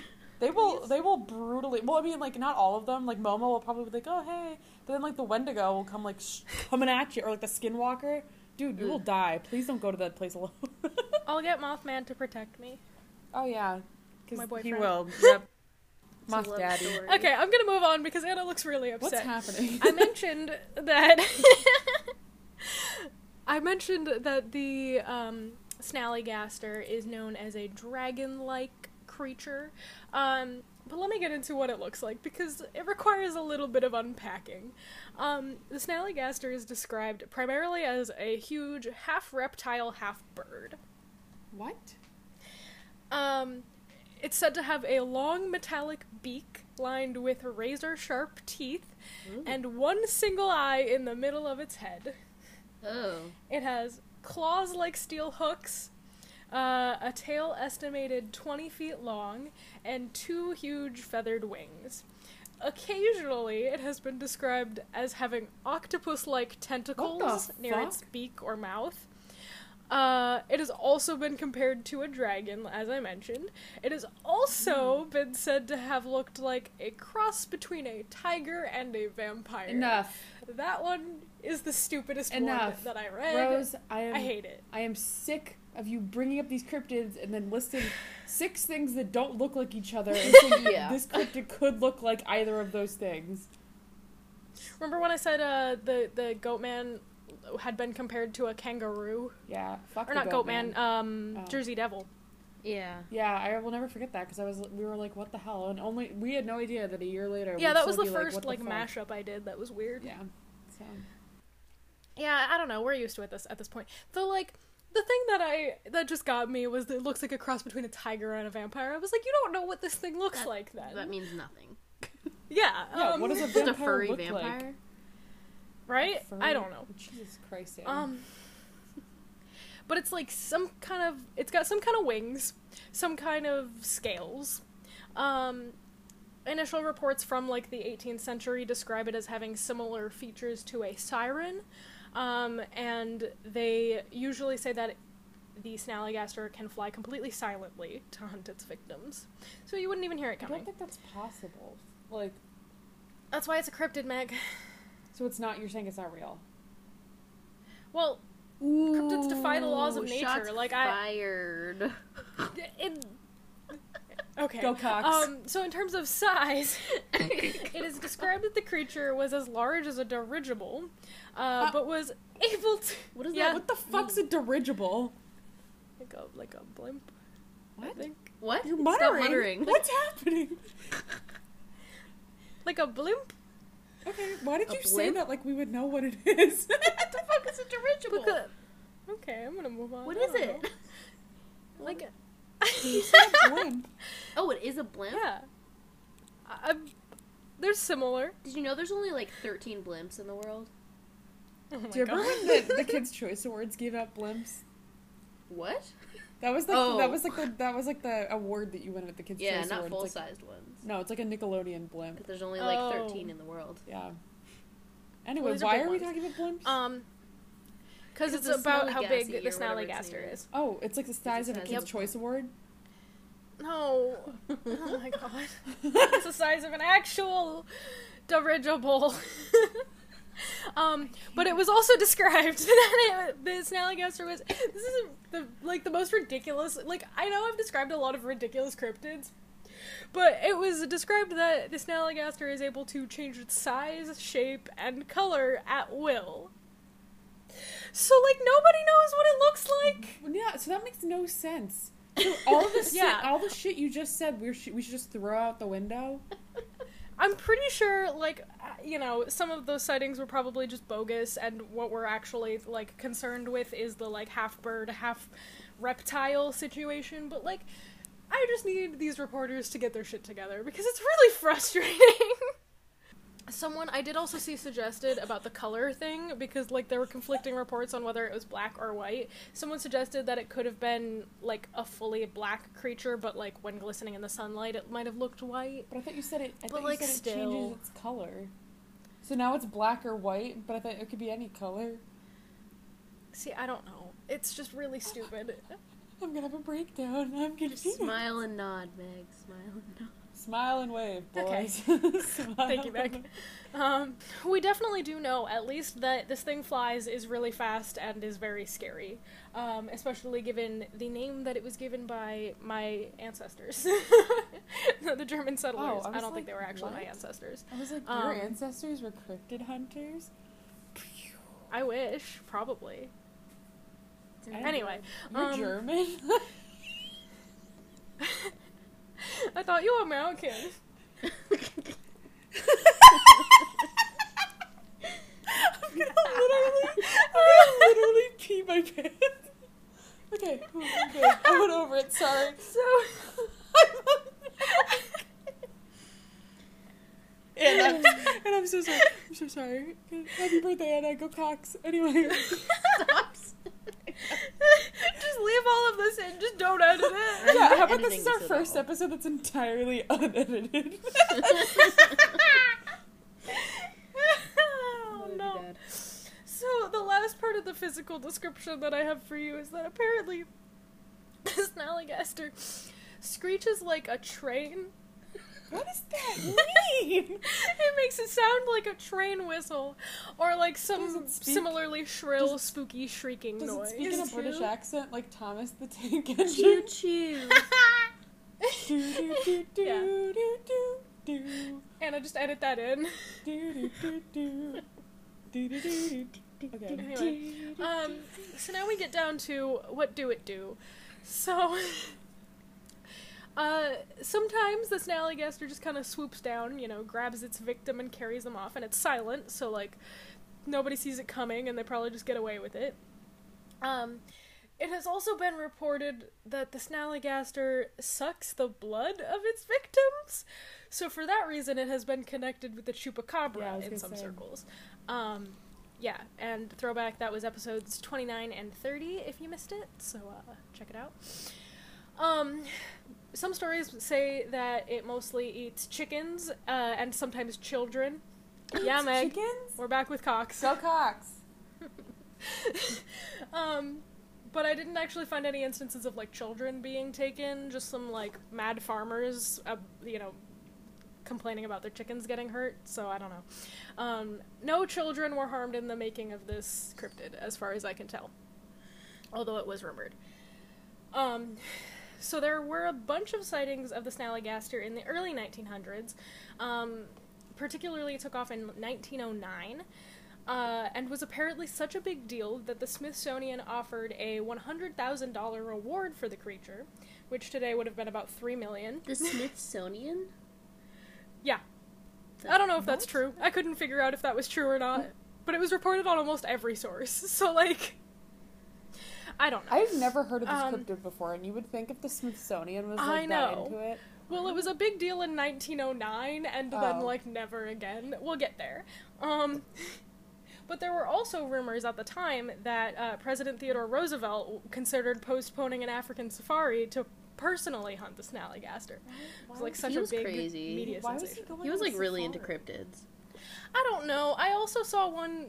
(laughs) They will. They will brutally. Well, I mean, like not all of them. Like Momo will probably be like, "Oh hey," but then like the Wendigo will come like sh- coming at you, or like the Skinwalker. Dude, you will die. Please don't go to that place alone. (laughs) I'll get Mothman to protect me. oh yeah, 'Cause my boyfriend. He will. (laughs) Yep. Moth daddy. story. Okay, I'm gonna move on because Anna looks really upset. What's upset. happening? I mentioned that (laughs) I mentioned that the um, Snallygaster is known as a dragon-like creature. Um, but let me get into what it looks like because it requires a little bit of unpacking. Um, the Snallygaster is described primarily as a huge half reptile, half bird. what? Um, it's said to have a long metallic beak lined with razor sharp teeth Ooh. and one single eye in the middle of its head. Oh. It has claws like steel hooks, uh, a tail estimated 20 feet long, and two huge feathered wings. Occasionally, it has been described as having octopus like tentacles near its beak or mouth. Uh, it has also been compared to a dragon, as I mentioned. It has also Hmm. been said to have looked like a cross between a tiger and a vampire. Enough. That one is the stupidest Enough. one that I read. Rose, I am I hate it. I am sick of you bringing up these cryptids and then listing six things that don't look like each other (laughs) and saying Yeah. this cryptid could look like either of those things. Remember when I said uh, the the goat man had been compared to a kangaroo, Yeah, fuck or not goat man, um, Oh. Jersey Devil. Yeah. Yeah, I will never forget that because I was we were like, what the hell? And only we had no idea that a year later. Yeah, that was the first what like, the fuck? mashup I did. That was weird. Yeah. So Yeah, I don't know. We're used to it this at this point. Though, like the thing that I that just got me was that it looks like a cross between a tiger and a vampire. I was like, you don't know what this thing looks That- like then. That means nothing. (laughs) yeah. yeah, um, what does a Just a furry look vampire. like? Right? I don't know. Jesus Christ. Um, but it's like some kind of it's got some kind of wings, some kind of scales. Um, initial reports from like the 18th century describe it as having similar features to a siren, um, and they usually say that the snallygaster can fly completely silently to hunt its victims, so you wouldn't even hear it coming. I don't think that's possible. Like, That's why it's a cryptid, Meg. (laughs) so it's not. You're saying it's not real. Well, Cryptids defy the laws of nature, shots like I- fired. (laughs) it. Okay. Go Cocks. Um, so in terms of size, (laughs) it is described that the creature was as large as a dirigible, uh, Uh, but was able to What is Yeah. that? what the fuck's a dirigible? like a like a blimp. I What? think What? You're muttering. muttering. What's happening? like a blimp. Okay, why did A you say that like we would know what it (laughs) is? what the fuck is a dirigible? Because- okay, I'm gonna move on. What I is don't it? know. (laughs) Like, you (laughs) said a blimp. Oh, it is a blimp? yeah. I, they're similar. Did you know there's only like 13 blimps in the world? Oh my Do you remember God. when the, the Kids' Choice Awards gave out blimps? What? That was like Oh. that was like the that was like the award that you won at the Kids' Yeah, Choice Awards. Yeah, not full It's like- sized ones. No, it's like a Nickelodeon blimp. But there's only like Oh. 13 in the world. Yeah. Anyway, these are why big are we talking about blimps? Um, because 'Cause it's the about how big the or whatever its snallygaster is. oh, it's like the size of a Kids' Yep. Choice Award. No. (laughs) Oh my god. (laughs) it's the size of an actual dirigible. (laughs) um, but it was also described that it, the snallygaster was. This is the like the most ridiculous. Like I know I've described a lot of ridiculous cryptids, but it was described that the snallygaster is able to change its size, shape, and color at will. So like nobody knows what it looks like. Yeah, so that makes no sense. (laughs) So all this, Yeah. all the shit you just said, we sh- we should just throw out the window. (laughs) I'm pretty sure, like, uh, you know, some of those sightings were probably just bogus, and what we're actually, like, concerned with is the, like, half bird, half reptile situation, but, like, I just need these reporters to get their shit together because it's really (laughs) frustrating. Someone I did also see suggested about the color thing because like there were conflicting reports on whether it was black or white. Someone suggested that it could have been like a fully black creature, but like when glistening in the sunlight, it might have looked white. But I thought you said it. I But, thought like, you said it changes its color. So now it's black or white, but I thought it could be any color. See, I don't know. It's just really stupid. I'm gonna have a breakdown. I'm confused. Smile and nod, Meg. Smile and nod. Smile and wave, Okay. (laughs) boys. Smile Thank you, Beck. Um, we definitely do know, at least, that this thing flies is really fast and is very scary. Um, especially given the name that it was given by my ancestors. (laughs) the German settlers. Oh, I I, don't think they were actually my ancestors. I was like, your Um, ancestors were cryptid hunters? I wish, probably. I Anyway. You're um, German? (laughs) I thought you were American. I'm gonna literally, I'm gonna literally pee my pants. Okay, I'm good. I went over it, sorry. So. and, I'm, and I'm so sorry. I'm so sorry. Happy birthday, Anna. Go Cocks. Anyway. (laughs) Stop. (laughs) Just leave all of this in. Just don't edit it. (laughs) Yeah, how about this is our this first all. episode that's entirely (laughs) unedited? oh no. So the last part of the physical description that I have for you is that apparently this Snallygaster screeches like a train. What does that mean? (laughs) it makes it sound like a train whistle, or like some speak- similarly shrill, does- spooky shrieking Does noise. it speak in a It's British accent like Thomas the Tank Choo Engine? choo. do do do do Yeah. do do do Anna, just edit that in. do do do do do do do. Okay. Anyway, Um, so now we get down to what do it do. So, (laughs) uh, sometimes the snallygaster just kind of swoops down, you know, grabs its victim and carries them off, and it's silent, so like nobody sees it coming, and they probably just get away with it. Um, it has also been reported that the snallygaster sucks the blood of its victims. So for that reason, it has been connected with the chupacabra Yeah, in some say. circles. Um, yeah, and throwback that was episodes 29 and 30 if you missed it, so uh, check it out. Um, some stories say that it mostly eats chickens uh, and sometimes children. yeah, Meg, Chickens? we're back with Cocks. Go Cocks. (laughs) um, but I didn't actually find any instances of like children being taken. Just some like mad farmers, uh, you know, complaining about their chickens getting hurt. So I don't know. Um, no children were harmed in the making of this cryptid, as far as I can tell. Although it was rumored. Um, so there were a bunch of sightings of the snallygaster in the early 1900s. Um, particularly, it took off in 1909 uh, and was apparently such a big deal that the Smithsonian offered a $100,000 reward for the creature, which today would have been about three million. The Smithsonian? Yeah. I don't know if that's true. I couldn't figure out if that was true or not, but it was reported on almost every source. (laughs) So like, I don't know. I've never heard of this Um, cryptid before, and you would think if the Smithsonian was like I that know. into it. Well, it was a big deal in 1909, and then Oh. like never again. We'll get there. Um, but there were also rumors at the time that uh, President Theodore Roosevelt considered postponing an African safari to personally hunt the snallygaster. It was like such He a was big crazy. media Why was he sensation. going He was like really into cryptids. I don't know. I also saw one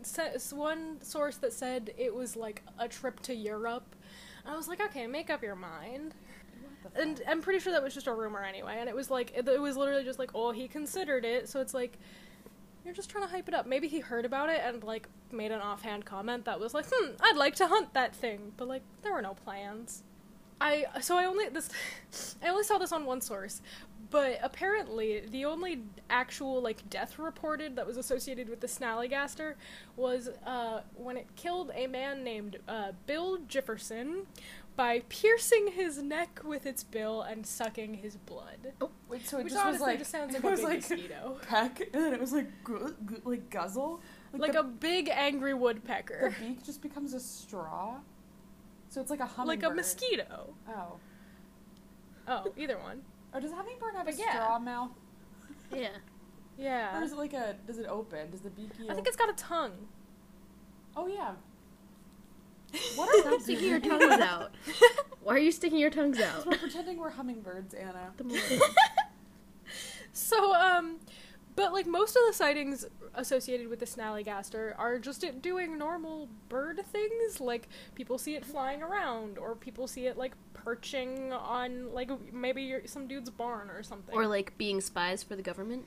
one source that said it was like a trip to Europe. I was like, okay, make up your mind. And? I'm pretty sure that was just a rumor anyway. And it was like, it, it was literally just like, oh, he considered it. So it's like, you're just trying to hype it up. Maybe he heard about it and like made an offhand comment that was like, hmm, I'd like to hunt that thing. But like, there were no plans. I so I only this I only saw this on one source, but apparently the only actual like death reported that was associated with the snallygaster was uh, when it killed a man named uh, Bill Jefferson by piercing his neck with its bill and sucking his blood. Oh, wait, so it Which just was like just sounds (laughs) like it a was big like mosquito. (laughs) peck, and then it was like gu- gu- like guzzle, Like the, a big angry woodpecker. the beak just becomes a straw. So it's like a hummingbird. Like a mosquito. Oh, Oh, either one. or does a hummingbird have But a yeah. straw mouth, Yeah. Yeah. Or is it like a? Does it open? Does the beaky? I think it's got a tongue. Oh yeah. (laughs) What are Stop we sticking your tongues out. (laughs) Why are you sticking your tongues out? We're pretending we're hummingbirds, Anna. The. (laughs) So, um, But like most of the sightings associated with the snallygaster are just it doing normal bird things. Like people see it flying around, or people see it like perching on like maybe your, some dude's barn or something. Or like being spies for the government.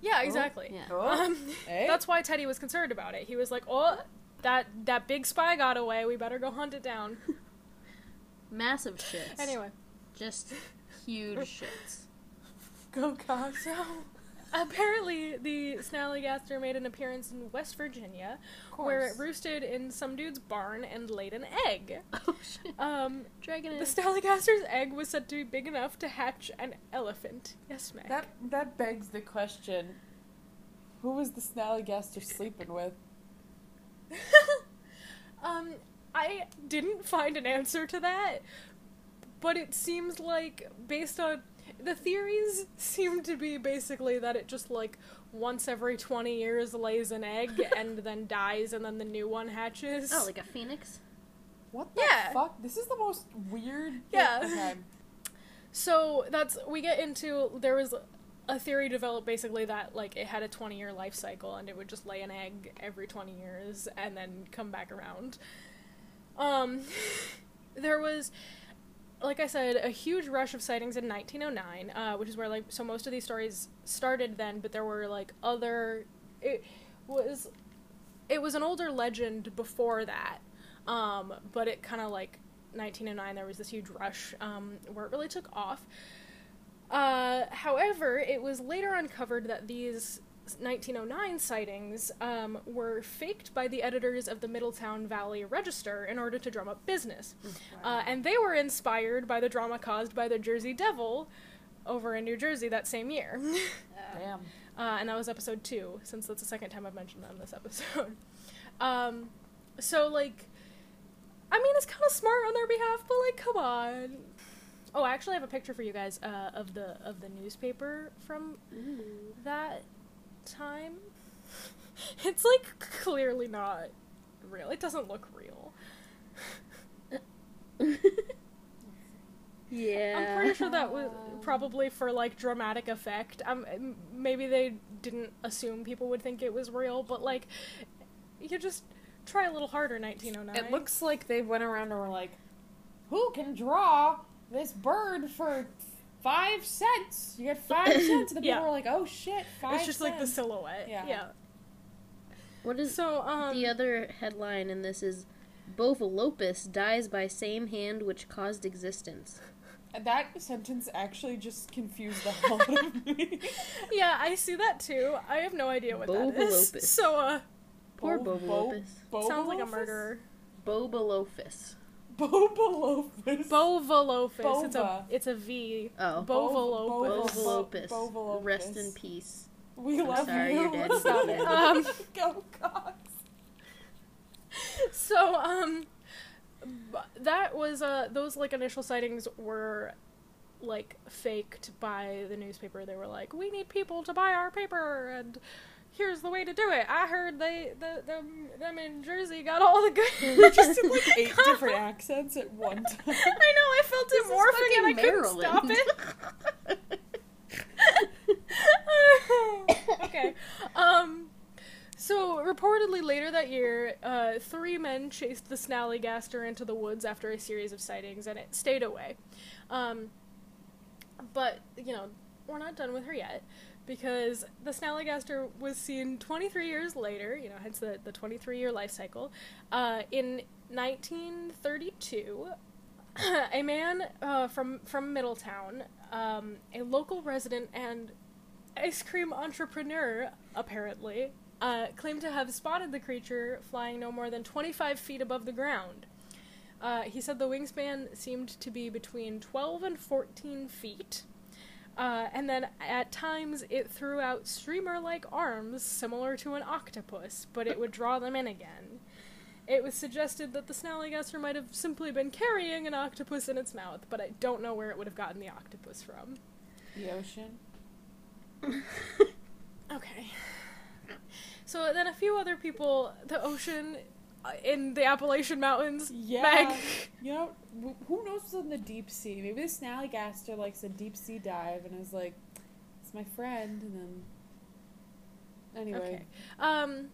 yeah, exactly. Yeah. Oh, Um, eh? that's why Teddy was concerned about it. He was like, "Oh, that that big spy got away. We better go hunt it down." (laughs) Massive shits. anyway, Just huge shits. (laughs) Go cock. (laughs) so apparently the snallygaster made an appearance in West Virginia, where it roosted in some dude's barn and laid an egg. (laughs) Oh shit. Um, Dragon the snallygaster's egg was said to be big enough to hatch an elephant. Yes, Meg. That that begs the question: Who was the snallygaster sleeping with? (laughs) um, I didn't find an answer to that, but it seems like based on the theories seem to be basically that it just like once every 20 years lays an egg (laughs) and then dies and then the new one hatches. Oh, like a phoenix? What the Yeah. fuck? This is the most weird. Yeah. Okay. So that's we get into there was a theory developed basically that like it had a 20 year life cycle and it would just lay an egg every 20 years and then come back around. Um (laughs) there was like I said a huge rush of sightings in 1909, uh, which is where like so most of these stories started then, but there were like other it was it was an older legend before that. Um, but it kind of like 1909 there was this huge rush um, where it really took off. Uh, however, it was later uncovered that these 1909 sightings um, were faked by the editors of the Middletown Valley Register in order to drum up business. Uh, and they were inspired by the drama caused by the Jersey Devil over in New Jersey that same year. (laughs) Damn. Uh, and that was episode two, since that's the second time I've mentioned them this episode. (laughs) um, so like, I mean, it's kind of smart on their behalf, but like, come on. Oh, I actually have a picture for you guys uh, of the of the newspaper from that time. (laughs) It's like clearly not real. It doesn't look real. (laughs) Yeah. I'm pretty sure that was probably for like dramatic effect. Um, maybe they didn't assume people would think it was real, but like, you just try a little harder. 1909. It looks like they went around and were like, "Who can draw this bird for five cents? You get five (coughs) cents." And the people Yeah. were like, "Oh shit, five It's just like the silhouette. Yeah. Yeah. What is So um. the other headline in this is Bovolopus dies by same hand which caused existence. That sentence actually just confused the hell out of me. (laughs) Yeah, I see that too. I have no idea what that is. Bovolopus. So uh, Poor Bo- Bovolopus. Bo- sounds like a murderer. Bobolopus. Bobolofus. Bovolopus. It's a it's a V. Oh. Bovolopus. Bovolopus. Bovolopus. Rest in peace. We I'm love sorry, you. your dad's Stop it. (laughs) Um, Go Cocks. so um that was uh those like initial sightings were like faked by the newspaper they were like we need people to buy our paper and here's the way to do it i heard they the them, them in jersey got all the good (laughs) Just in like eight different accents at one (laughs) time. i know i felt it morphing and i couldn't stop it (laughs) okay. Um. So reportedly later that year, uh, three men chased the snallygaster into the woods after a series of sightings, and it stayed away. Um. But you know, we're not done with her yet, because the snallygaster was seen 23 years later. You know, hence the the 23 year life cycle. Uh, in 1932, (clears throat) a man uh, from from Middletown, um, a local resident and ice cream entrepreneur, apparently, uh, claimed to have spotted the creature flying no more than 25 feet above the ground. Uh, he said the wingspan seemed to be between 12 and 14 feet. Uh, and then at times it threw out streamer like arms similar to an octopus, but it would draw them in again. It was suggested that the snallygaster might have simply been carrying an octopus in its mouth, but I don't know where it would have gotten the octopus from. The ocean. (laughs) Okay. So then a few other people, the ocean in the Appalachian Mountains. Yeah. Meg. (laughs) You know, who knows what's in the deep sea? Maybe the snallygaster likes a deep sea dive and is like, it's my friend, and then Anyway. Okay. Um,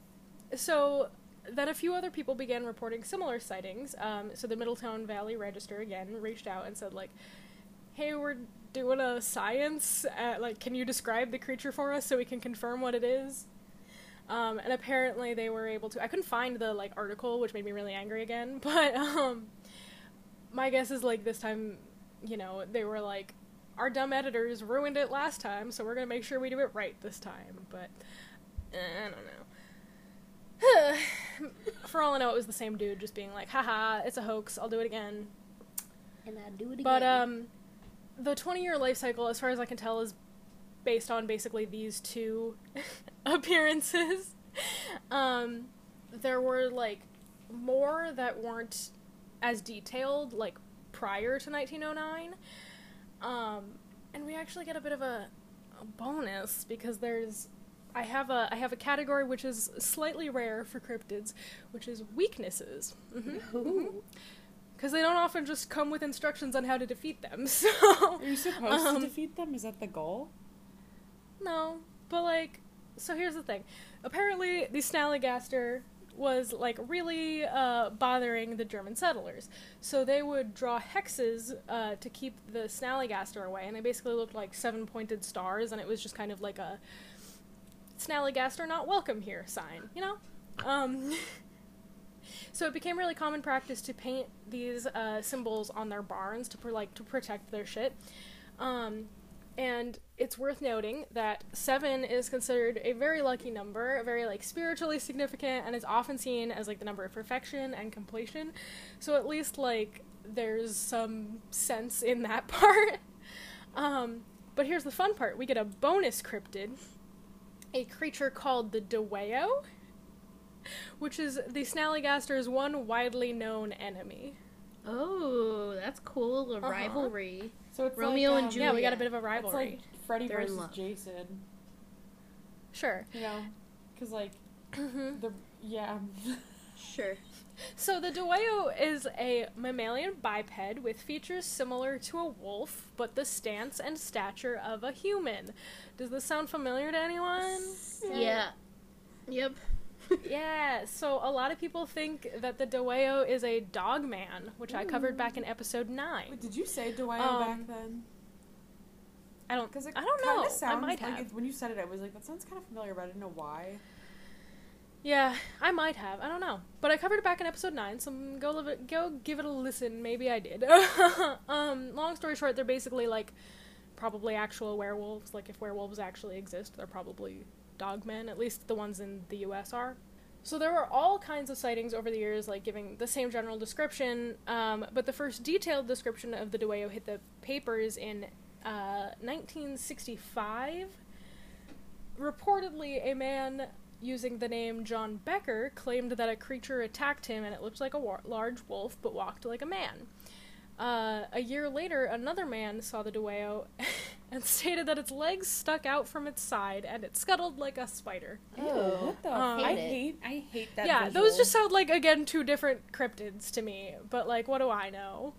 so then a few other people began reporting similar sightings. Um, so the Middletown Valley Register again reached out and said like, "Hey, we're doing a science. At, like, can you describe the creature for us so we can confirm what it is?" Um, and apparently they were able to. I couldn't find the like article, which made me really angry again. (laughs) But um, my guess is like this time, you know, they were like, our dumb editors ruined it last time, so we're gonna make sure we do it right this time. But eh, I don't know. (sighs) For all I know, it was the same dude just being like, haha, it's a hoax, I'll do it again. And I do it again. But um, the 20 year life cycle, as far as I can tell, is based on basically these two (laughs) (laughs) appearances. Um, there were like more that weren't as detailed, like prior to 1909. Um, and we actually get a bit of a, a bonus because there's I have a I have a category which is slightly rare for cryptids, which is weaknesses. Mm-hmm. Ooh. Because they don't often just come with instructions on how to defeat them. (laughs) So Are you supposed Um, to defeat them? Is that the goal? no, but like, so here's the thing. Apparently, the Snallygaster was like really uh, bothering the German settlers. So they would draw hexes uh, to keep the Snallygaster away, and they basically looked like seven-pointed stars, and it was just kind of like a Snallygaster not welcome here sign, you know. Um, (laughs) so it became really common practice to paint these uh, symbols on their barns to pr- like to protect their shit. Um, and it's worth noting that seven is considered a very lucky number, very like spiritually significant, and is often seen as like the number of perfection and completion. So at least like there's some sense in that (laughs) part. um, but here's the fun part: we get a bonus cryptid, a creature called the Dwayyo, which is the Snallygaster's one widely known enemy. Oh, that's cool. A Uh-huh. rivalry. So it's Romeo like, and Juliet. Yeah, we got a bit of a It's rivalry. Like Freddy They're versus. Jason. sure. You know, because like Mhm. the yeah. (laughs) Sure. So the Dwayyo is a mammalian biped with features similar to a wolf, but the stance and stature of a human. Does this sound familiar to anyone? Yeah. Yep. (laughs) yeah, so a lot of people think that the Dwayyo is a dog man, which I covered back in episode 9. Wait, did you say Dwayne Um, back then? I don't Because I don't know. I might like have. when you said it, I was like, that sounds kind of familiar, but I didn't know why. Yeah, I might have. I don't know. But I covered it back in episode 9, so go live it, go give it a listen. Maybe I did. (laughs) um, long story short, they're basically like probably actual werewolves. Like if werewolves actually exist, they're probably dogmen. At least the ones in the US are. So there were all kinds of sightings over the years, like giving the same general description. Um, but the first detailed description of the Dwayyo hit the papers in uh, 1965. Reportedly, a man using the name John Becker claimed that a creature attacked him and it looked like a wa- large wolf but walked like a man. Uh, a year later, another man saw the Dwayyo (laughs) and stated that its legs stuck out from its side and it scuttled like a spider. Ew. what the? Um, I Hate it. hate. I hate that. yeah, visual. those just sound like, again, two different cryptids to me, but like, what do I know?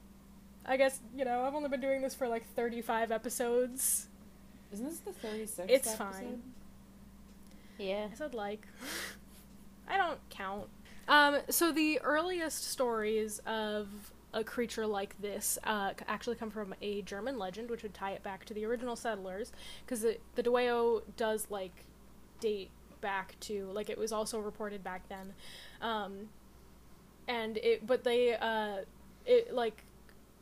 I guess, you know, I've only been doing this for like 35 episodes. Isn't this the thirty sixth? It's fine. Yeah. I said like. (laughs) I don't count. Um, so the earliest stories of a creature like this uh, actually come from a German legend, which would tie it back to the original settlers, because the the Dwayyo does like date back to like it was also reported back then, um, and it but they uh, it like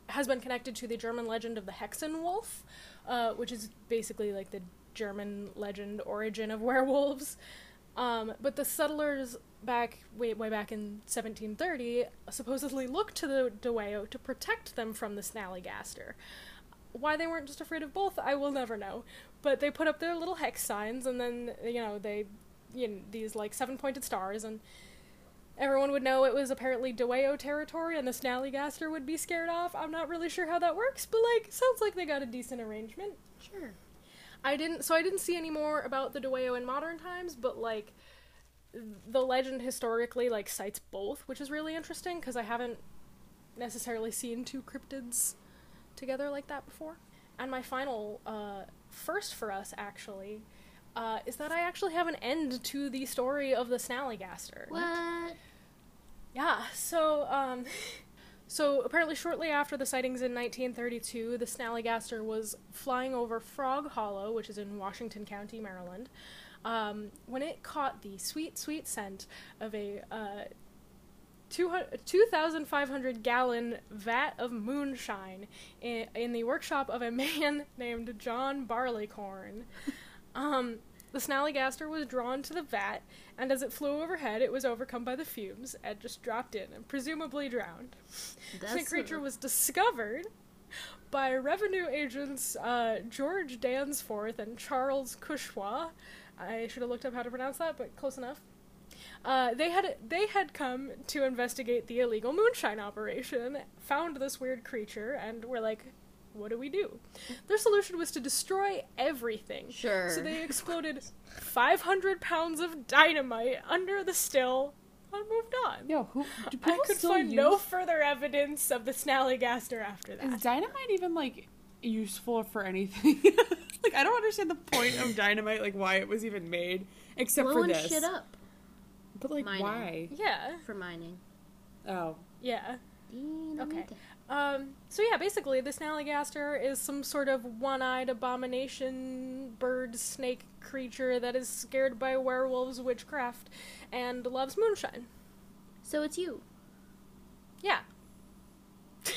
has been connected to the German legend of the Hexenwolf, uh, which is basically like the German legend origin of (laughs) werewolves. Um, but the settlers back way way back in 1730 supposedly looked to the Dwayyo to protect them from the Snallygaster. Why they weren't just afraid of both, I will never know. But they put up their little hex signs, and then you know they, you know, these like seven pointed stars, and everyone would know it was apparently Dwayyo territory, and the Snallygaster would be scared off. I'm not really sure how that works, but like sounds like they got a decent arrangement. Sure. I didn't so I didn't see any more about the Dwayyo in modern times, but like the legend historically like cites both, which is really interesting because I haven't necessarily seen two cryptids together like that before. And my final uh, first for us actually uh, is that I actually have an end to the story of the Snallygaster. What? Yeah, so, um, (laughs) so apparently shortly after the sightings in 1932, the Snallygaster was flying over Frog Hollow, which is in Washington County, Maryland, um, when it caught the sweet, sweet scent of a, uh, 2,500 gallon vat of moonshine in, in the workshop of a (laughs) man named John Barleycorn. Um, the Snallygaster was drawn to the vat, and as it flew overhead, it was overcome by the fumes and just dropped in and presumably drowned. the That's creature was discovered by revenue agents uh, George Dansforth and Charles Cushwa. I should have looked up how to pronounce that, but close enough. Uh, they had they had come to investigate the illegal moonshine operation, found this weird creature, and were like, "What do we do?" Their solution was to destroy everything. Sure. So they (laughs) exploded 500 pounds of dynamite under the still and moved on. Yo, who do I could still find use, no further evidence of the Snallygaster after that. Is dynamite even like useful for anything? (laughs) like I don't understand the point of dynamite, like why it was even made, except Blowing for this. shit up But like Mining. why? Yeah, for mining. Oh, yeah. Dynamite. Um, so yeah, basically, the Snallygaster is some sort of one-eyed abomination bird snake creature that is scared by werewolves, witchcraft, and loves moonshine. So it's you. Yeah. (laughs)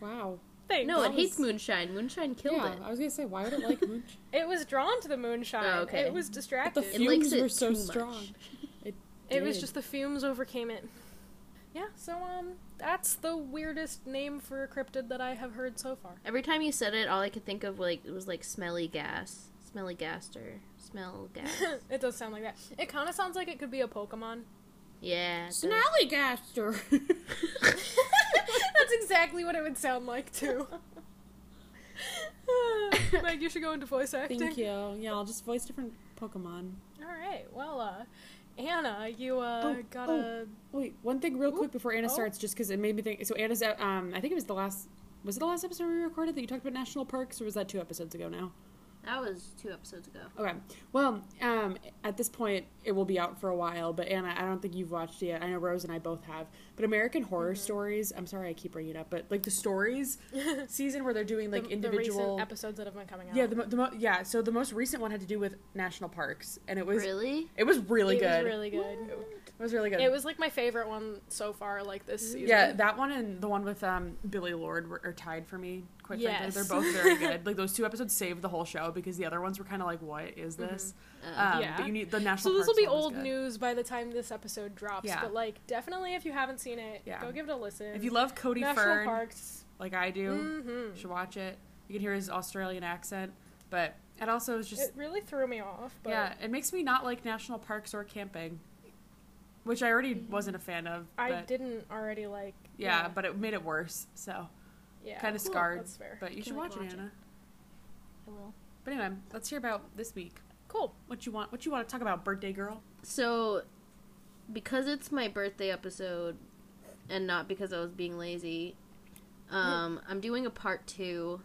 wow. Thanks. No, it That hates moonshine. Moonshine killed yeah, it. I was gonna say why would it like moonshine? (laughs) It was drawn to the moonshine. Oh, okay. It was But distracted. the It likes fumes it were so strong. (laughs) It, It was just the fumes overcame it. Yeah, so um that's the weirdest name for a cryptid that I have heard so far. Every time you said it, all I could think of like it was like smelly gas, smelly gaster, smell gas. (laughs) it does sound like that. It kind of sounds like it could be a Pokemon. yeah. it does. Snallygaster. (laughs) That's exactly what it would sound like too. (laughs) Meg, you should go into voice acting. Thank you. Yeah, I'll just voice different Pokemon. All right. Well, uh, Anna, you uh Oh, got oh. a Wait, one thing real Ooh, quick before Anna oh. starts, just because it made me think. So Anna's, uh, um, I think it was the last. Was it the last episode we recorded that you talked about national parks, or was that two episodes ago now? That was two episodes ago. Okay. Well, um, at this point, it will be out for a while. But Anna, I don't think you've watched it yet. I know Rose and I both have. But American Horror Mm-hmm. Stories. I'm sorry, I keep bringing it up, but like the stories (laughs) season where they're doing like the, individual. the episodes that have been coming out. yeah, the, mo- the mo- yeah. So the most recent one had to do with national parks, and it was Really? it was really it good. was really good. it was really good. It was like my favorite one so far, like this season. Yeah, that one and the one with um, Billie Lourd were, are tied for me. Quite frankly, Yes. they're both very (laughs) good. like those two episodes saved the whole show because the other ones were kind of like, "What is this?" Uh, Um, Yeah. But you need the national. So this will be old news by the time this episode drops. Yeah. But like, definitely, if you haven't seen it, Yeah. go give it a listen. If you love Cody National Fern, Parks, like I do, hmm you should watch it. You can hear his Australian accent, but it also is just it really threw me off. But yeah, it makes me not like national parks or camping, which I already wasn't a fan of. I didn't already like. Yeah, but it made it worse. So yeah, kind of cool, scarred. That's fair. But you Can should watch, watch it, it? Anna. I will. But anyway, let's hear about this week. Cool. What you want? What you want to talk about, birthday girl? So, because it's my birthday episode, and not because I was being lazy, um, I'm doing a part two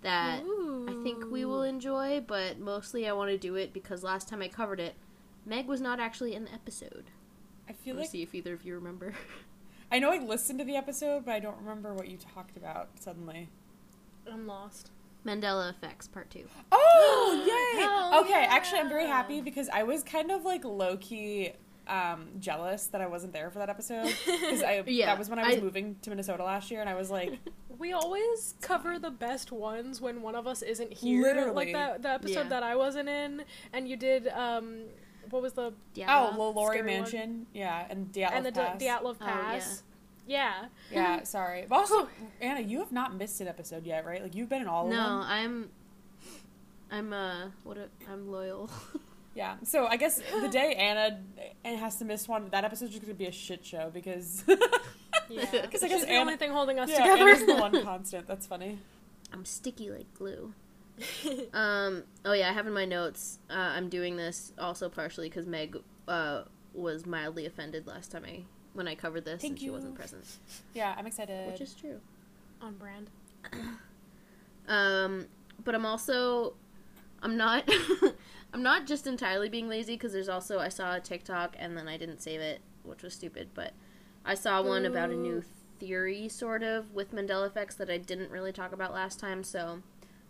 that I think we will enjoy, but mostly I want to do it because last time I covered it, Meg was not actually in the episode. I feel Let me like see if either of you remember. I know I listened to the episode, but I don't remember what you talked about suddenly. I'm lost. Mandela Effects Part 2. Oh, (gasps) yay! Hell okay, actually, I'm very happy because I was kind of like low key um, jealous that I wasn't there for that episode because I (laughs) Yeah, that was when I was I- moving to Minnesota last year, and I was like, (laughs) We always cover the best ones when one of us isn't here. Literally. Like that the episode Yeah. that I wasn't in, and you did um, what was the Yeah. oh, LaLaurie scary one. Mansion, yeah, and Dyatlov and the Pass. Dyatlov Oh, Pass. Yeah. yeah, (laughs) sorry. But also, Anna, you have not missed an episode yet, right? Like you've been in all of them. No. I'm. I'm, uh, what, a, I'm loyal. (laughs) Yeah. So I guess the (laughs) day Anna has to miss one, that episode's just gonna be a shit show because Yeah. 'Cause I She's guess the Anna- only thing holding us yeah, together. Anna's the one constant. That's funny. I'm sticky like glue. Um. Oh yeah, I have in my notes. Uh, I'm doing this also partially because Meg uh, was mildly offended last time I when I covered this Thank and she wasn't present, Yeah, I'm excited. which is true. On brand. (coughs) Um. But I'm also I'm not. (laughs) I'm not just entirely being lazy because there's also I saw a TikTok and then I didn't save it, which was stupid. But I saw one about a new theory, sort of, with Mandela effects that I didn't really talk about last time. So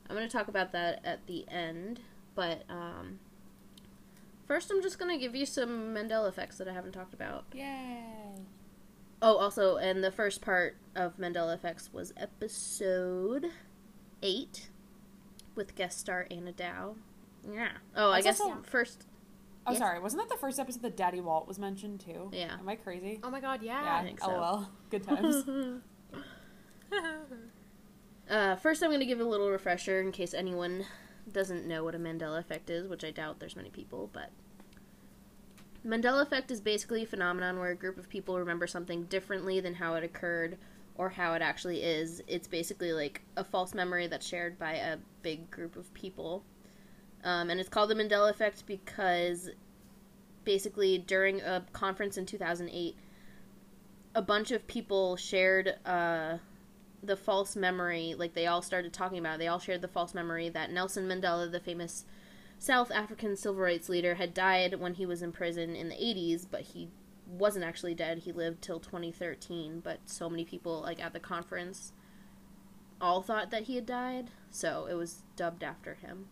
I'm going to talk about that at the end. But um, first, I'm just going to give you some Mandela effects that I haven't talked about. Yay. Oh, also, and the first part of Mandela Effects was episode eight with guest star Anna Dow. Yeah. Oh, I guess also- first. Oh, Yes. sorry. Wasn't that the first episode that Daddy Walt was mentioned too? Yeah. Am I crazy? Oh my god, yeah. yeah. think so. Oh well. Good times. (laughs) (laughs) Uh, first, I'm going to give a little refresher in case anyone doesn't know what a Mandela effect is, which I doubt there's many people, but Mandela effect is basically a phenomenon where a group of people remember something differently than how it occurred or how it actually is. It's basically like a false memory that's shared by a big group of people. Um, and it's called the Mandela effect because basically during a conference in 2008, a bunch of people shared uh, the false memory, like they all started talking about, it. they all shared the false memory that Nelson Mandela, the famous South African civil rights leader, had died when he was in prison in the 80s, but he wasn't actually dead. He lived till 2013, but so many people, like at the conference, all thought that he had died, so it was dubbed after him.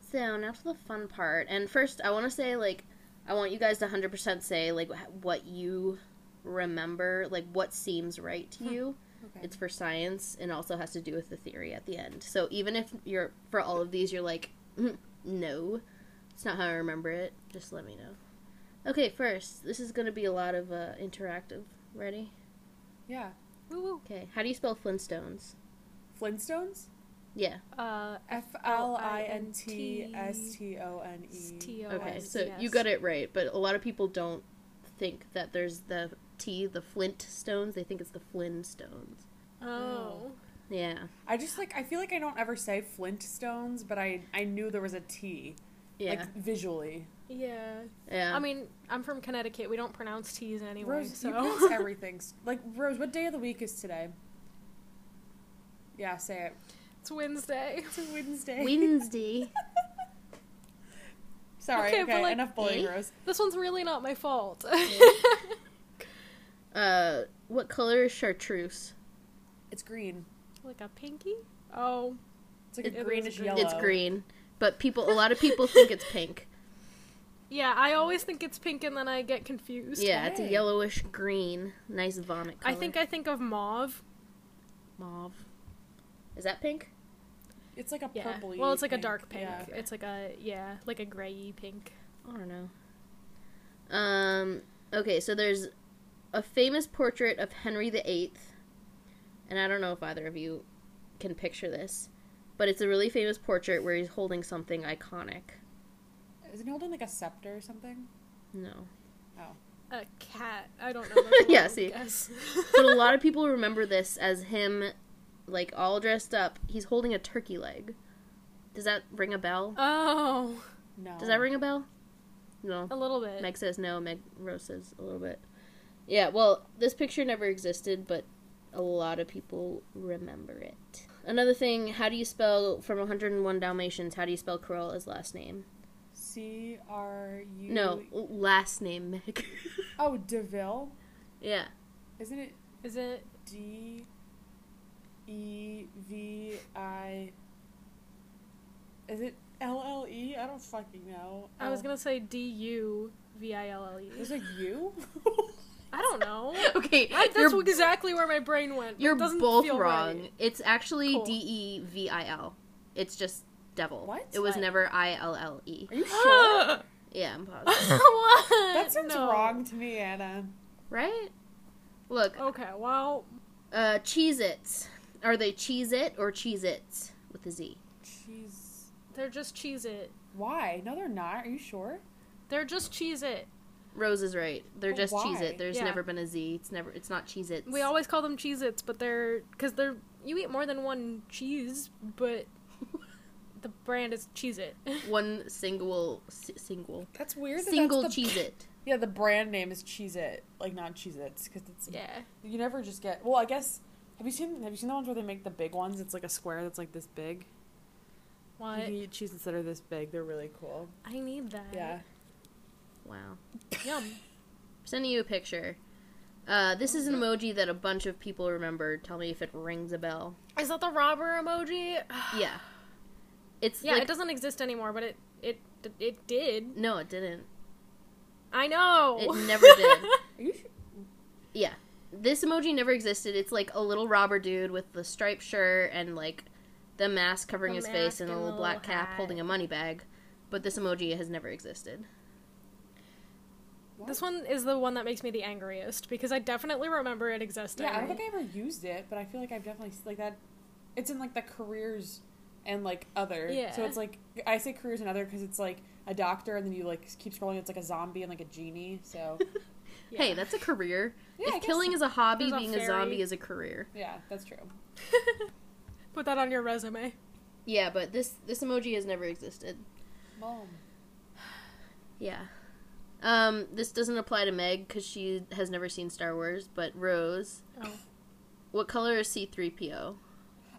So now to the fun part. And first, I want to say, like, I want you guys to 100% say, like, what you remember, like, what seems right to hmm. you. Okay. It's for science and also has to do with the theory at the end. So even if you're for all of these, you're like, "Mm, no, it's not how I remember it. Just let me know. Okay, first, this is going to be a lot of uh, interactive. Ready? yeah. Woo woo. Okay. How do you spell Flintstones? Flintstones. Yeah. Uh, F L I N T S T O N E. T-O-N. Okay, so you got it right, but a lot of people don't think that there's the T, the Flint stones. They think it's the Flintstones. Oh. Yeah. I just like I feel like I don't ever say Flintstones, but I I knew there was a T. Yeah. Like visually. Yeah. yeah. I mean, I'm from Connecticut. We don't pronounce T's anyway, Rose, so. you pronounce (laughs) everything. Like Rose, what day of the week is today? Yeah, say it. it's Wednesday. It's Wednesday. Wednesday. (laughs) (laughs) Sorry. Okay, Okay, but, like, enough bullying, eh? Rose. This one's really not my fault. Uh, what color is chartreuse? It's green. like a pinky? Oh. It's like It- a greenish is green. yellow. It's green, but people, a lot of people think it's pink. (laughs) Yeah, I always think it's pink and then I get confused. Yeah, it's a yellowish green, nice vomit color. I think I think of mauve. mauve. Is that pink? It's like a Yeah. purpley. Well, it's like a dark pink. Yeah. It's like a yeah, like a grayy pink. I don't know. Um. Okay, so there's a famous portrait of Henry VIII, and I don't know if either of you can picture this, but it's a really famous portrait where he's holding something iconic. Isn't he holding like a scepter or something? No, Oh. A cat. I don't know. That's (laughs) Yeah, see. guess. (laughs) but a lot of (laughs) people remember this as him, like all dressed up. He's holding a turkey leg. Does that ring a bell? Oh, No. Does that ring a bell? No. a little bit. Meg says no. Meg Rose says a little bit. Yeah, well, this picture never existed, but a lot of people remember it. Another thing, how do you spell from 101 Dalmatians? How do you spell Cruella's last name? C R U. No, last name, Meg. (laughs) Oh, Deville. yeah, Isn't it Is it? D E V I? Is it L L E? I don't fucking know. I was Oh. gonna say D U V I L L E. There's a U. (laughs) (laughs) I don't know. (laughs) okay, I, that's you're, exactly where my brain went. you're it doesn't both feel wrong. right. It's actually Cool. D E V I L. It's just devil. What? It was What? never I L L E. Are you sure? (gasps) Yeah, I'm (laughs) positive. what? that sounds No. wrong to me, Anna. right? Look, Okay, well, Uh, Cheez Its. Are they Cheez It or Cheez Its with a Z? Cheese. they're just cheese it. Why? No, they're not. Are you sure? They're just cheese it. Rose is right. They're But just why? Cheez It. There's Yeah. never been a Z. It's never. It's not Cheez Its. We always call them cheese its, but they're because they're you eat more than one cheese, but (laughs) the brand is cheese it. (laughs) one single s- single That's weird. That single that's the, Cheez It. (laughs) Yeah, the brand name is Cheez It, like not Cheez Its, because it's yeah. you never just get. Well, I guess have you seen have you seen the ones where they make the big ones? It's like a square that's like this big. What? You can eat cheeses that are this big. They're really cool. I need that. Yeah. Wow. Yum. sending you a picture. Uh, this is an emoji that a bunch of people remember. Tell me if it rings a bell. Is that the robber emoji? (sighs) Yeah. It's Yeah, like, it doesn't exist anymore, but it it it did. no, it didn't. I know. It (laughs) never did. Are you sure? Yeah. This emoji never existed. It's like a little robber dude with the striped shirt and like the mask covering The his face mask and a little black little cap holding a money bag. But this emoji has never existed. This one is the one that makes me the angriest because I definitely remember it existing. Yeah, I don't think I ever used it, but I feel like I've definitely like that. It's in like the careers and like other. Yeah. So it's like I say careers and other because it's like a doctor, and then you like keep scrolling. It's like a zombie and like a genie. So (laughs) Yeah. Hey, that's a career. Yeah, if guess killing is a hobby, There's a being a fairy. zombie is a career. yeah, that's true. (laughs) Put that on your resume. Yeah, but this this emoji has never existed. Mom. Yeah. Um, this doesn't apply to Meg because she has never seen Star Wars. But Rose, Oh. what color is C three PO?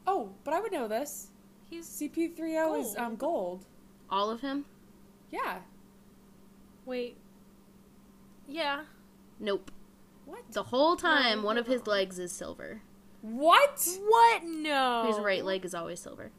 Oh, but I would know this. He's CP3O is um Gold. gold. All of him? Yeah. wait. Yeah. Nope. What? The whole time, No, one of his legs is silver. What? What? No. His right leg is always silver.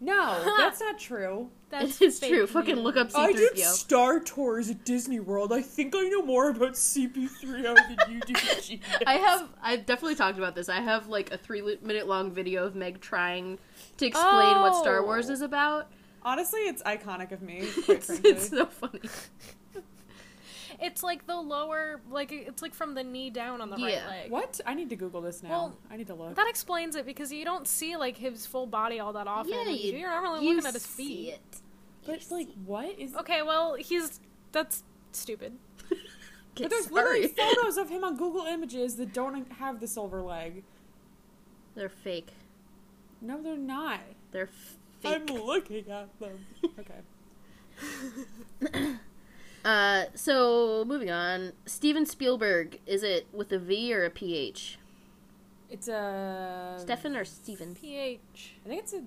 No, (laughs) that's not true. That's it is fake true. Fucking look up I did C3PO. Star Tours at Disney World. I think I know more about CP3O than you do. (laughs) Gina. I have. I've definitely talked about this. I have like a three-minute long video of Meg trying to explain what Star Oh. Wars is about. Honestly, it's iconic of me. (laughs) Quite It's, frankly. it's so funny. It's like the lower, like it's like from the knee down on the right Yeah. leg. What? I need to Google this now. Well, I need to look. That explains it because you don't see like his full body all that often. Yeah, you, You're not really you looking at his see feet. it. but it's like, what is? Okay, well he's that's stupid. (laughs) But there's sorry. literally photos of him on Google Images that don't have the silver leg. They're fake. No, they're not. They're fake. I'm looking at them. (laughs) Okay. (laughs) Uh, so moving on. Steven Spielberg. Is it with a V or a PH? It's a. Stefan or Steven? PH. I think it's a.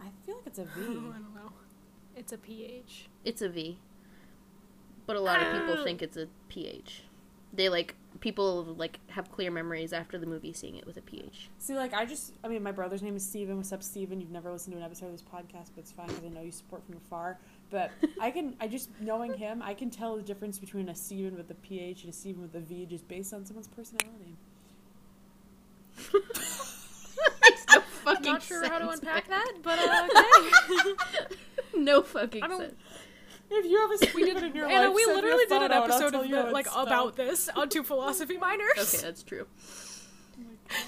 I feel like it's a (laughs) I V. don't know. It's a PH. It's a V. But a lot of people Ah. think it's a PH. They like people like have clear memories after the movie seeing it with a PH. See, like, I just. I mean, my brother's name is Steven. What's up, Steven? You've never listened to an episode of this podcast, but it's fine because I know you support from afar. But (laughs) I can. I just. Knowing him, I can tell the difference between a Steven with a PH and a Steven with a V just based on someone's personality. Makes no (laughs) fucking Not sure how to unpack man. that, but uh, (laughs) okay. no fucking I don't- sense. If you have a Steven in your Anna, life, we send me a literally did an photo and I'll episode of you the, like it's about this on two philosophy minors. Okay, that's true.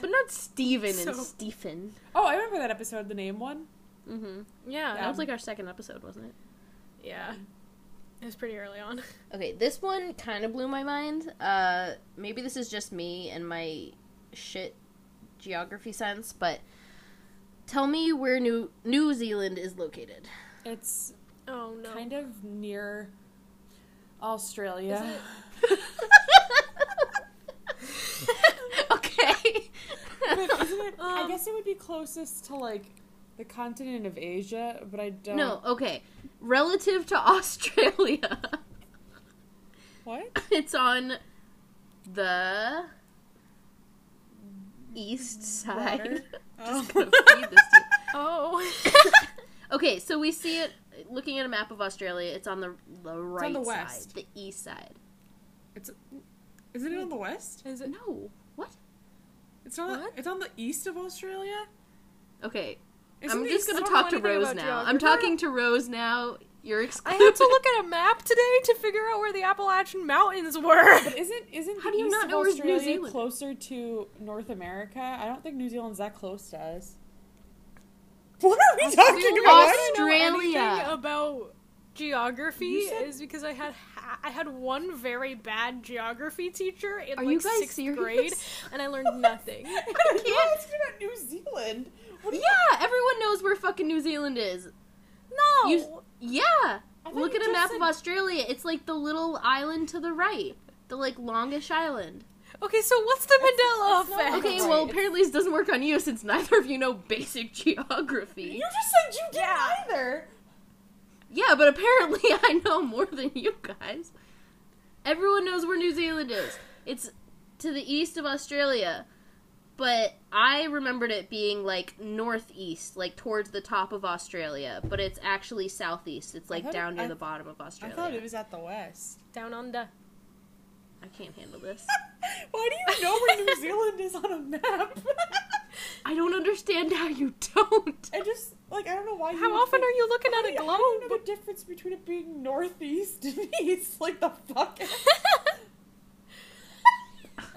But not Steven and Stephen. Oh, I remember that episode, the name one. Mm-hmm. Yeah, That was like our second episode, wasn't it? Yeah. It was pretty early on. (laughs) Okay, this one kind of blew my mind. Uh, maybe this is just me and my shit geography sense, but tell me where New New Zealand is located. It's Oh no. kind of near Australia. (laughs) okay. (laughs) But isn't it? I Um, guess it would be closest to like the continent of Asia, but I don't. no, okay. Relative to (laughs) Australia, What? (laughs) it's on the east side. (laughs) Oh. gonna feed this to you. Oh. Okay, so we see it looking at a map of Australia. It's on the the right on the side, west. the east side. It's. Isn't it on the west? Is it? No, what? It's not. What? It's on the east of Australia. Okay, Isn't I'm just gonna I don't know talk to Rose about now. I'm talking to Rose now. You're excluded. I had to look at a map today to figure out where the Appalachian Mountains were. But isn't isn't How the do you east not know where's New Australia Zealand? closer to North America? I don't think New Zealand's that close to us. What are we talking The only about? reason I know Australia. anything about geography said- is because I had ha- I had one very bad geography teacher in Are like you guys sixth serious? grade, and I learned nothing. (laughs) I can't. about New Zealand. What you? yeah, everyone knows where fucking New Zealand is. no, You- Yeah, look at a map said- of Australia. It's like the little island to the right, the like longish island. Okay, so what's the Mandela it's not- effect? Okay, Right. well, apparently this doesn't work on you since neither of you know basic geography. You just said you didn't Yeah. either. Yeah, but apparently (laughs) I know more than you guys. Everyone knows where New Zealand is. It's to the east of Australia. But I remembered it being like northeast, like towards the top of Australia, but it's actually southeast. It's like down it- near I- the bottom of Australia. I thought it was at the west. Down under. I can't handle this. (laughs) Why do you know where New Zealand is on a map? (laughs) I don't understand how you don't. I just like I don't know why. How would often think- are you looking at do a you- how do you know globe? the difference between it being northeast and (laughs) east? Like the fuck.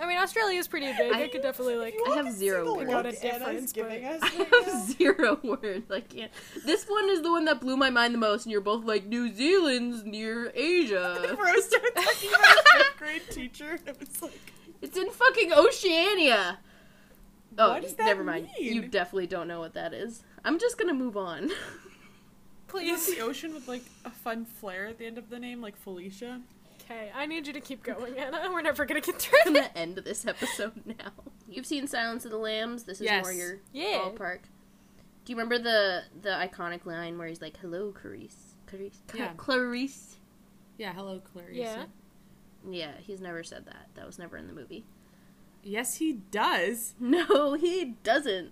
I mean, Australia is pretty big. I, I- could definitely like. I have zero words. words. Got a Anna's difference, giving but- us I (laughs) right have now. (laughs) zero words. I can't. This one is the one that blew my mind the most, and you're both like, New Zealand's near Asia. (laughs) Rose started talking about his fifth grade teacher. and It was like, It's in fucking Oceania. Oh, What does that never mind. mean? You definitely don't know what that is. I'm just gonna move on. is Please. the ocean with like a fun flair at the end of the name, like Felicia? Okay, I need you to keep going, Anna. (laughs) We're never gonna get through I'm this. gonna end this episode now. You've seen Silence of the Lambs. This is Yes. more your Yeah. ballpark. Do you remember the the iconic line where he's like, "Hello, Clarice." Clarice. Cla- Yeah. Clarice. Yeah, hello, Clarice. Yeah. Yeah, he's never said that. That was never in the movie. Yes, he does. (laughs) No, he doesn't.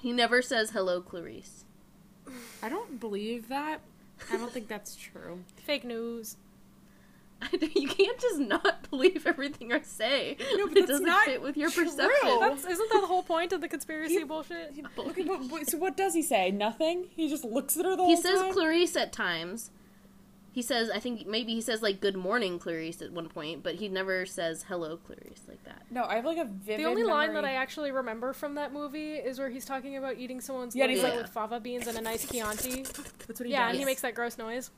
He never says hello, Clarice. I don't believe that. I don't think that's true. (laughs) Fake news. (laughs) you can't just not believe everything I say. No, but it doesn't not fit with your true. perception. That's isn't that the whole point of the conspiracy (laughs) He- bullshit? (laughs) Okay, but, but- so what does he say? Nothing. He just looks at her the He whole time. He says. Clarice at times. He says, I think maybe he says like "Good morning, Clarice" at one point, but he never says "Hello, Clarice" like that. no, I have like a vivid. The only line that I actually remember from that movie is where he's talking about eating someone's Yeah, yeah, and he's like- with fava beans and a nice Chianti. That's what he does. yeah, does. and he makes that gross noise.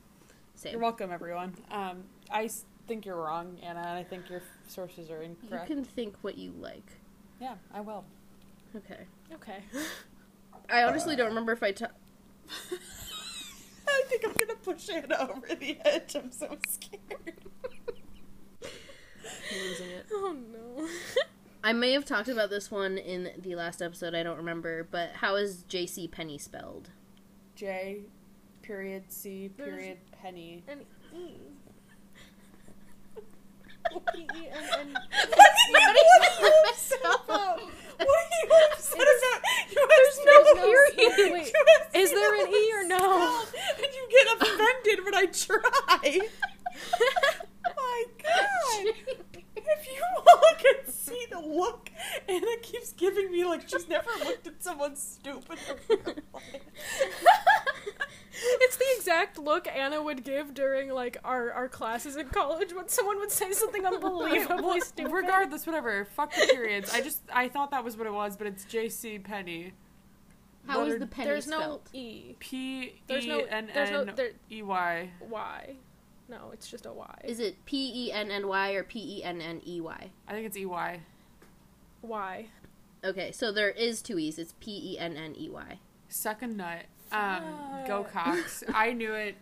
Same. You're welcome, everyone. Um, I s- think you're wrong, Anna, and I think your sources are incorrect. You can think what you like. Yeah, I will. Okay. Okay. I honestly don't remember if I ta- (laughs) I think I'm gonna push Anna over the edge. I'm so scared. (laughs) I'm losing it. oh no. (laughs) I may have talked about this one in the last episode. I don't remember, but how is J.C. Penny spelled? J, period C, period Penny. And E. E E N N. (laughs) What are you upset about? What are you upset about? You There's no period. (laughs) Wait, is there an E or (laughs) no? And you get offended when I try. My God. If you (laughs) all could see the look Anna keeps giving me, like she's never looked at someone stupid in. (laughs) It's the exact look Anna would give during like our, our classes in college when someone would say something (laughs) unbelievably stupid. Regardless, whatever. Fuck the periods. I just I thought that was what it was, but it's J C Penny. How is Letter the penny There's no spelled? E. P There's E no. N There's no. N There, E Y. y. No, it's just a Y. Is it P E N N Y or P E N N E Y? I think it's E Y. Y. Okay, so there is two E's. It's P E N N E Y. Suck a nut. Um, go Fuck. Cocks. I knew it.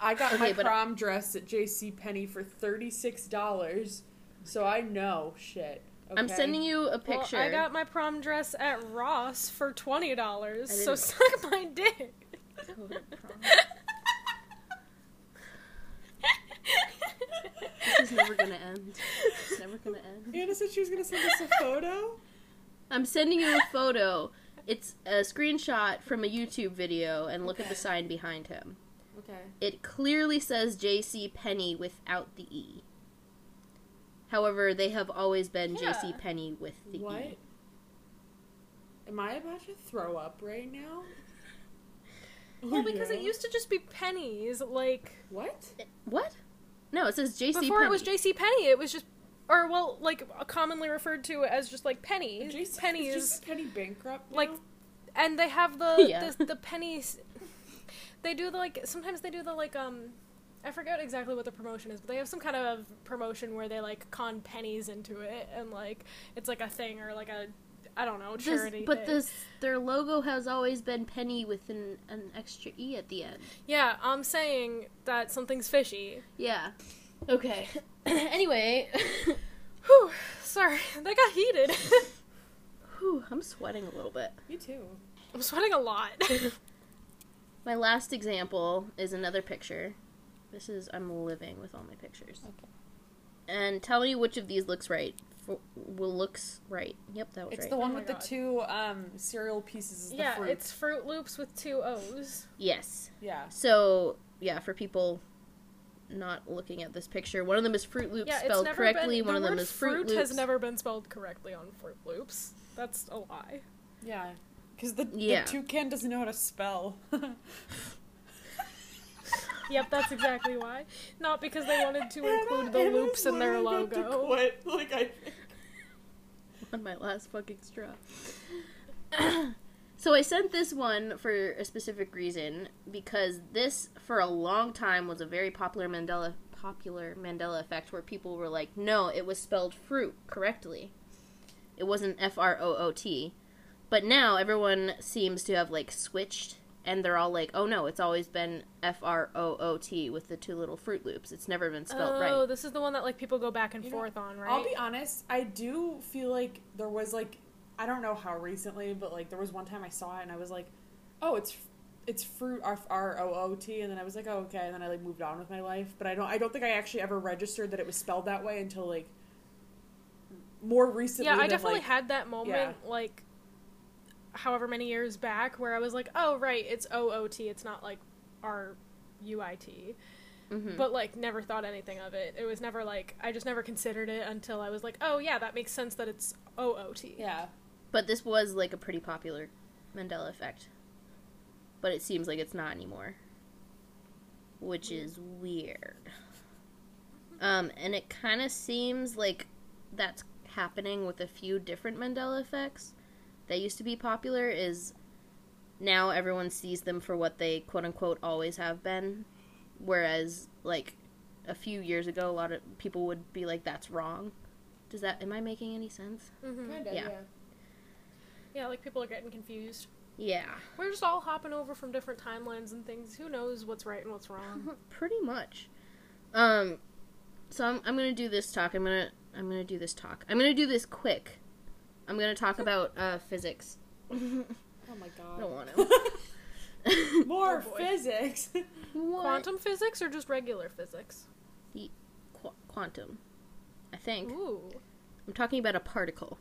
I got my Okay, but- prom dress at J.C. Penney for thirty six dollars, so I know shit. I'm sending you a Well, picture. I got my prom dress at Ross for twenty dollars. So (laughs) suck my dick. (laughs) Go to prom. This is never gonna end. It's never gonna end. Anna said she was gonna send us a photo. I'm sending you a photo. It's a screenshot from a YouTube video, and look at the sign behind him. Okay. It clearly says J.C. Penny without the E. However, they have always been J.C. Penny with the E. What? E. Am I about to throw up right now? Well, because it used to just be pennies, like What? What? No, it says J.C. before Penny. it was J.C. Penny. It was just, or well, like commonly referred to as just like pennies. J.C. pennies, Is J.C. Penny bankrupt? like, and they have the (laughs) Yeah. the, the pennies. (laughs) They do the like sometimes they do the like um. I forget exactly what the promotion is, but they have some kind of promotion where they like con pennies into it, and like it's like a thing or like a, I don't know, This- charity. but thing. this their logo has always been Penny with an, an extra E at the end. yeah, I'm saying that something's fishy. Yeah. Okay. (coughs) anyway, (laughs) Whew, sorry, (laughs) that got heated. (laughs) Whew, I'm sweating a little bit. Me too. I'm sweating a lot. My last example is another picture. This is I'm living with all my pictures. Okay. And tell me which of these looks right. For, well, looks right. Yep, that was It's right. It's the one Oh my with the two um cereal pieces. Is the yeah, fruit. it's Fruit Loops with two O's. yes. yeah. So yeah, for people not looking at this picture, one of them is Fruit Loops Yeah, it's spelled never correctly. been. one the of them word is Fruit, fruit Loops. has never been spelled correctly on Fruit Loops. That's a lie. Yeah. Because the, Yeah. the toucan doesn't know how to spell. (laughs) Yep, that's exactly why. Not because they wanted to include the loops in their logo. quit. Like I. on my last fucking straw. so I sent this one for a specific reason because this for a long time was a very popular Mandela popular Mandela effect where people were like, "No, it was spelled fruit correctly. It wasn't F R O O T." But now everyone seems to have like switched and they're all like, "Oh no, it's always been F R O O T with the two little fruit loops. It's never been spelled oh, right." Oh, this is the one that like people go back and You know, forth on, right? I'll be honest. I do feel like there was like I don't know how recently, but like there was one time I saw it and I was like, oh, it's it's fruit R R O O T, and then I was like, oh okay, and then I like moved on with my life. But I don't I don't think I actually ever registered that it was spelled that way until like more recently. yeah, I than, definitely like- had that moment like however many years back where I was like, "Oh, right, it's O O T. It's not like R U I T." Mhm. But like never thought anything of it. It was never like I just never considered it until I was like, "Oh, yeah, that makes sense that it's O O T." Yeah. But this was like a pretty popular Mandela effect. But it seems like it's not anymore. Which is weird. Um, and it kind of seems like that's happening with a few different Mandela effects that used to be popular is now everyone sees them for what they quote unquote always have been. Whereas like a few years ago a lot of people would be like that's wrong. Does that am i making any sense? Hmm Kinda, Yeah. Yeah, like people are getting confused. yeah. We're just all hopping over from different timelines and things. Who knows what's right and what's wrong? (laughs) pretty much. Um so I'm, I'm gonna do this talk. I'm gonna i'm gonna do this talk. I'm gonna do this quick i'm gonna talk about uh physics (laughs) Oh my god. don't want to (laughs) More Oh physics. what? Quantum physics or just regular physics? Qu- quantum i think Ooh. i'm talking about a particle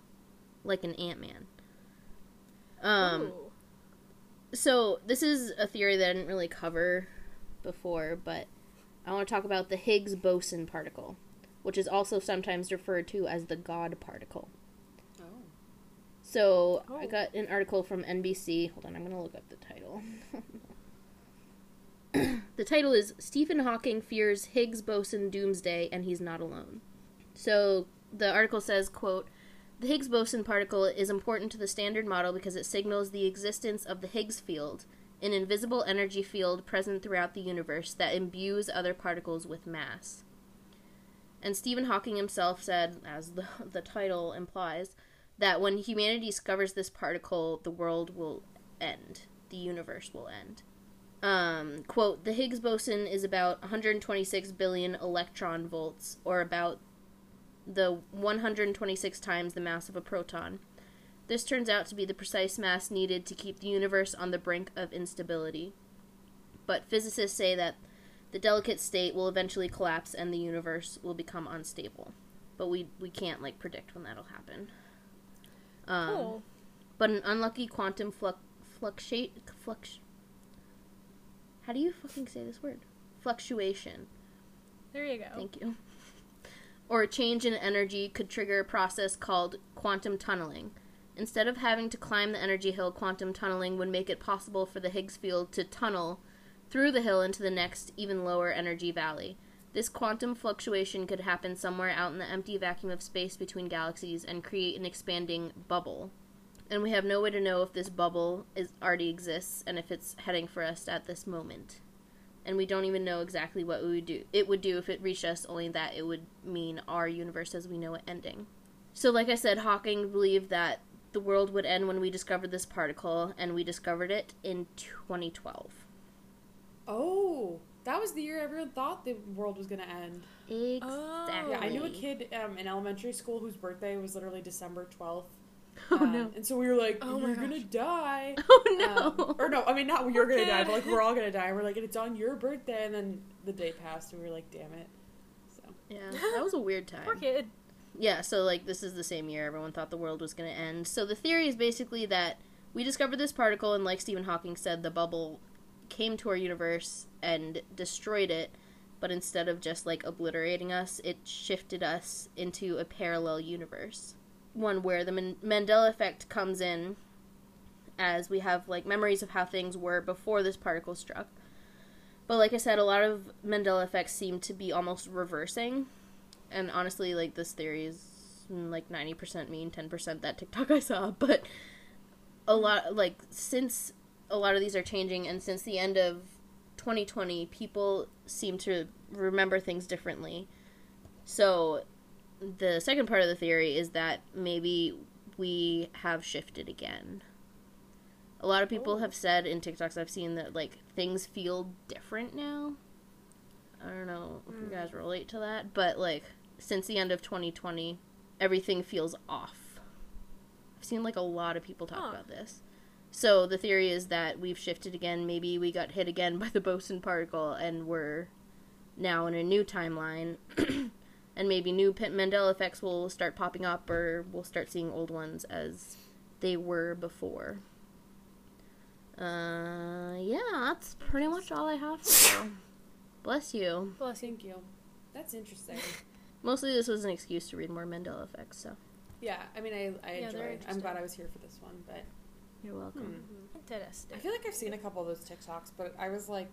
like an ant-man um Ooh. so this is a theory that I didn't really cover before, but I want to talk about the Higgs boson particle, which is also sometimes referred to as the God particle. Oh. So I Oh. got an article from NBC. Hold on, I'm gonna look up the title. (coughs) the title is Stephen Hawking fears Higgs boson doomsday and he's not alone. So the article says, quote, the Higgs boson particle is important to the standard model because it signals the existence of the Higgs field, an invisible energy field present throughout the universe that imbues other particles with mass. And Stephen Hawking himself said, as the, (laughs) the title implies, that when humanity discovers this particle, the world will end. The universe will end. Um, quote, the Higgs boson is about 126 billion electron volts, or about the 126 times the mass of a proton. This turns out to be the precise mass needed to keep the universe on the brink of instability. But physicists say that the delicate state will eventually collapse and the universe will become unstable. But we, we can't like predict when that'll happen. Um, Cool. But an unlucky quantum fluc- fluctuate flux. How do you fucking say this word? Fluctuation. There you go. Thank you. (laughs) Or a change in energy could trigger a process called quantum tunneling. Instead of having to climb the energy hill, quantum tunneling would make it possible for the Higgs field to tunnel through the hill into the next, even lower energy valley. This quantum fluctuation could happen somewhere out in the empty vacuum of space between galaxies and create an expanding bubble. And we have no way to know if this bubble is already exists and if it's heading for us at this moment and we don't even know exactly what we would do. It would do if it reached us, only that it would mean our universe as we know it ending. So, like I said, Hawking believed that the world would end when we discovered this particle, and we discovered it in 2012. Oh, That was the year everyone thought the world was gonna end. Exactly. Yeah, I knew a kid um, in elementary school whose birthday was literally December twelfth. (laughs) Oh Um, no. And so we were like, Oh "You're gonna die." (laughs) Oh no. Um, or no, I mean not you're Poor gonna die, but like we're all gonna die. And We're like, it's on your birthday, and then the day passed, and we were like, damn it. So yeah, that was a weird time. Poor kid. Yeah, so like this is the same year everyone thought the world was going to end. So the theory is basically that we discovered this particle, and like Stephen Hawking said, the bubble came to our universe and destroyed it. But instead of just like obliterating us, it shifted us into a parallel universe. One where the Man- Mandela effect comes in as we have like memories of how things were before this particle struck. But like I said, a lot of Mandela effects seem to be almost reversing. And honestly, like this theory is mm, like 90% me and 10% that TikTok I saw. (laughs) But a lot, like, since a lot of these are changing and since the end of 2020, people seem to remember things differently. So the second part of the theory is that maybe we have shifted again. A lot of people Oh. have said in TikToks I've seen that like things feel different now. I don't know if you Mm. guys relate to that, but like since the end of 2020, everything feels off. I've seen like a lot of people talk Huh. about this. So the theory is that we've shifted again. Maybe we got hit again by the (laughs) boson particle, and we're now in a new timeline. (clears throat) and maybe new P- Mandela effects will start popping up, or we'll start seeing old ones as they were before. Uh, yeah, that's pretty much all I have for you. Bless you. Bless you. thank you. That's interesting. (laughs) Mostly, this was an excuse to read more Mandela effects. So yeah, I mean, I I Yeah, enjoy. it. I'm glad. I was here for this one, but you're welcome. hmm. Interesting. I feel like I've seen a couple of those TikToks, but I was like,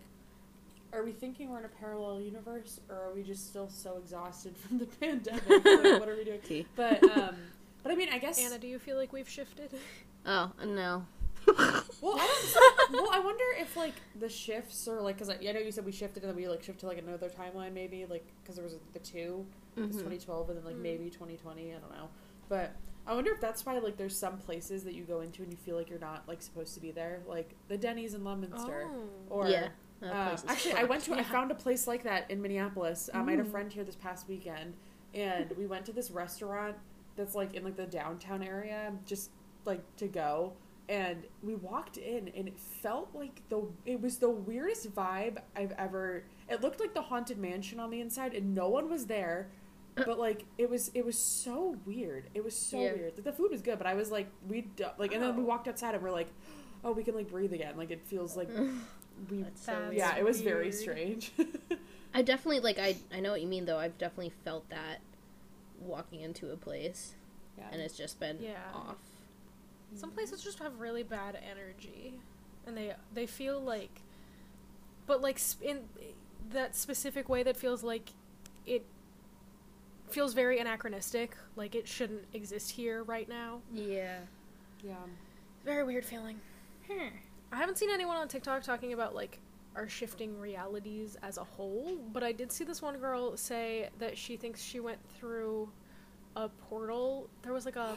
are we thinking we're in a parallel universe, or are we just still so exhausted (laughs) from the pandemic? like, what are we doing? Tea. But um, but I mean, I guess. Anna, do you feel like we've shifted? (laughs) Oh no. Well, I (laughs) don't, well, I wonder if like the shifts or like because I, I know you said we shifted and then we like shift to like another timeline maybe like because there was the two, it was Mhm. 2012 and then like Mm. maybe 2020. I don't know, but I wonder if that's why like there's some places that you go into and you feel like you're not like supposed to be there, like the Denny's in Leominster, Oh. or yeah. uh, place is actually, I went to. I found a place like that in Minneapolis. Um, I had a friend here this past weekend, and we went to this restaurant that's like in like the downtown area, just like to go. And we walked in, and it felt like the it was the weirdest vibe I've ever. It looked like the haunted mansion on the inside, and no one was there. (laughs) But like it was, it was so weird. It was so Yeah. weird. Like, the food was good, but I was like, we like, and then we Oh. walked outside, and we're like, (gasps) oh, we can like breathe again. Like it feels like (laughs) we so yeah, it was very strange. (laughs) I definitely like I I know what you mean though. I've definitely felt that walking into a place yeah. and it's just been Yeah. off. Some places just have really bad energy, and they they feel like, but like sp- in that specific way that feels like it feels very anachronistic. Like it shouldn't exist here right now. Yeah. yeah. Very weird feeling. Hmm. I haven't seen anyone on TikTok talking about like our shifting realities as a whole, but I did see this one girl say that she thinks she went through a portal. There was like a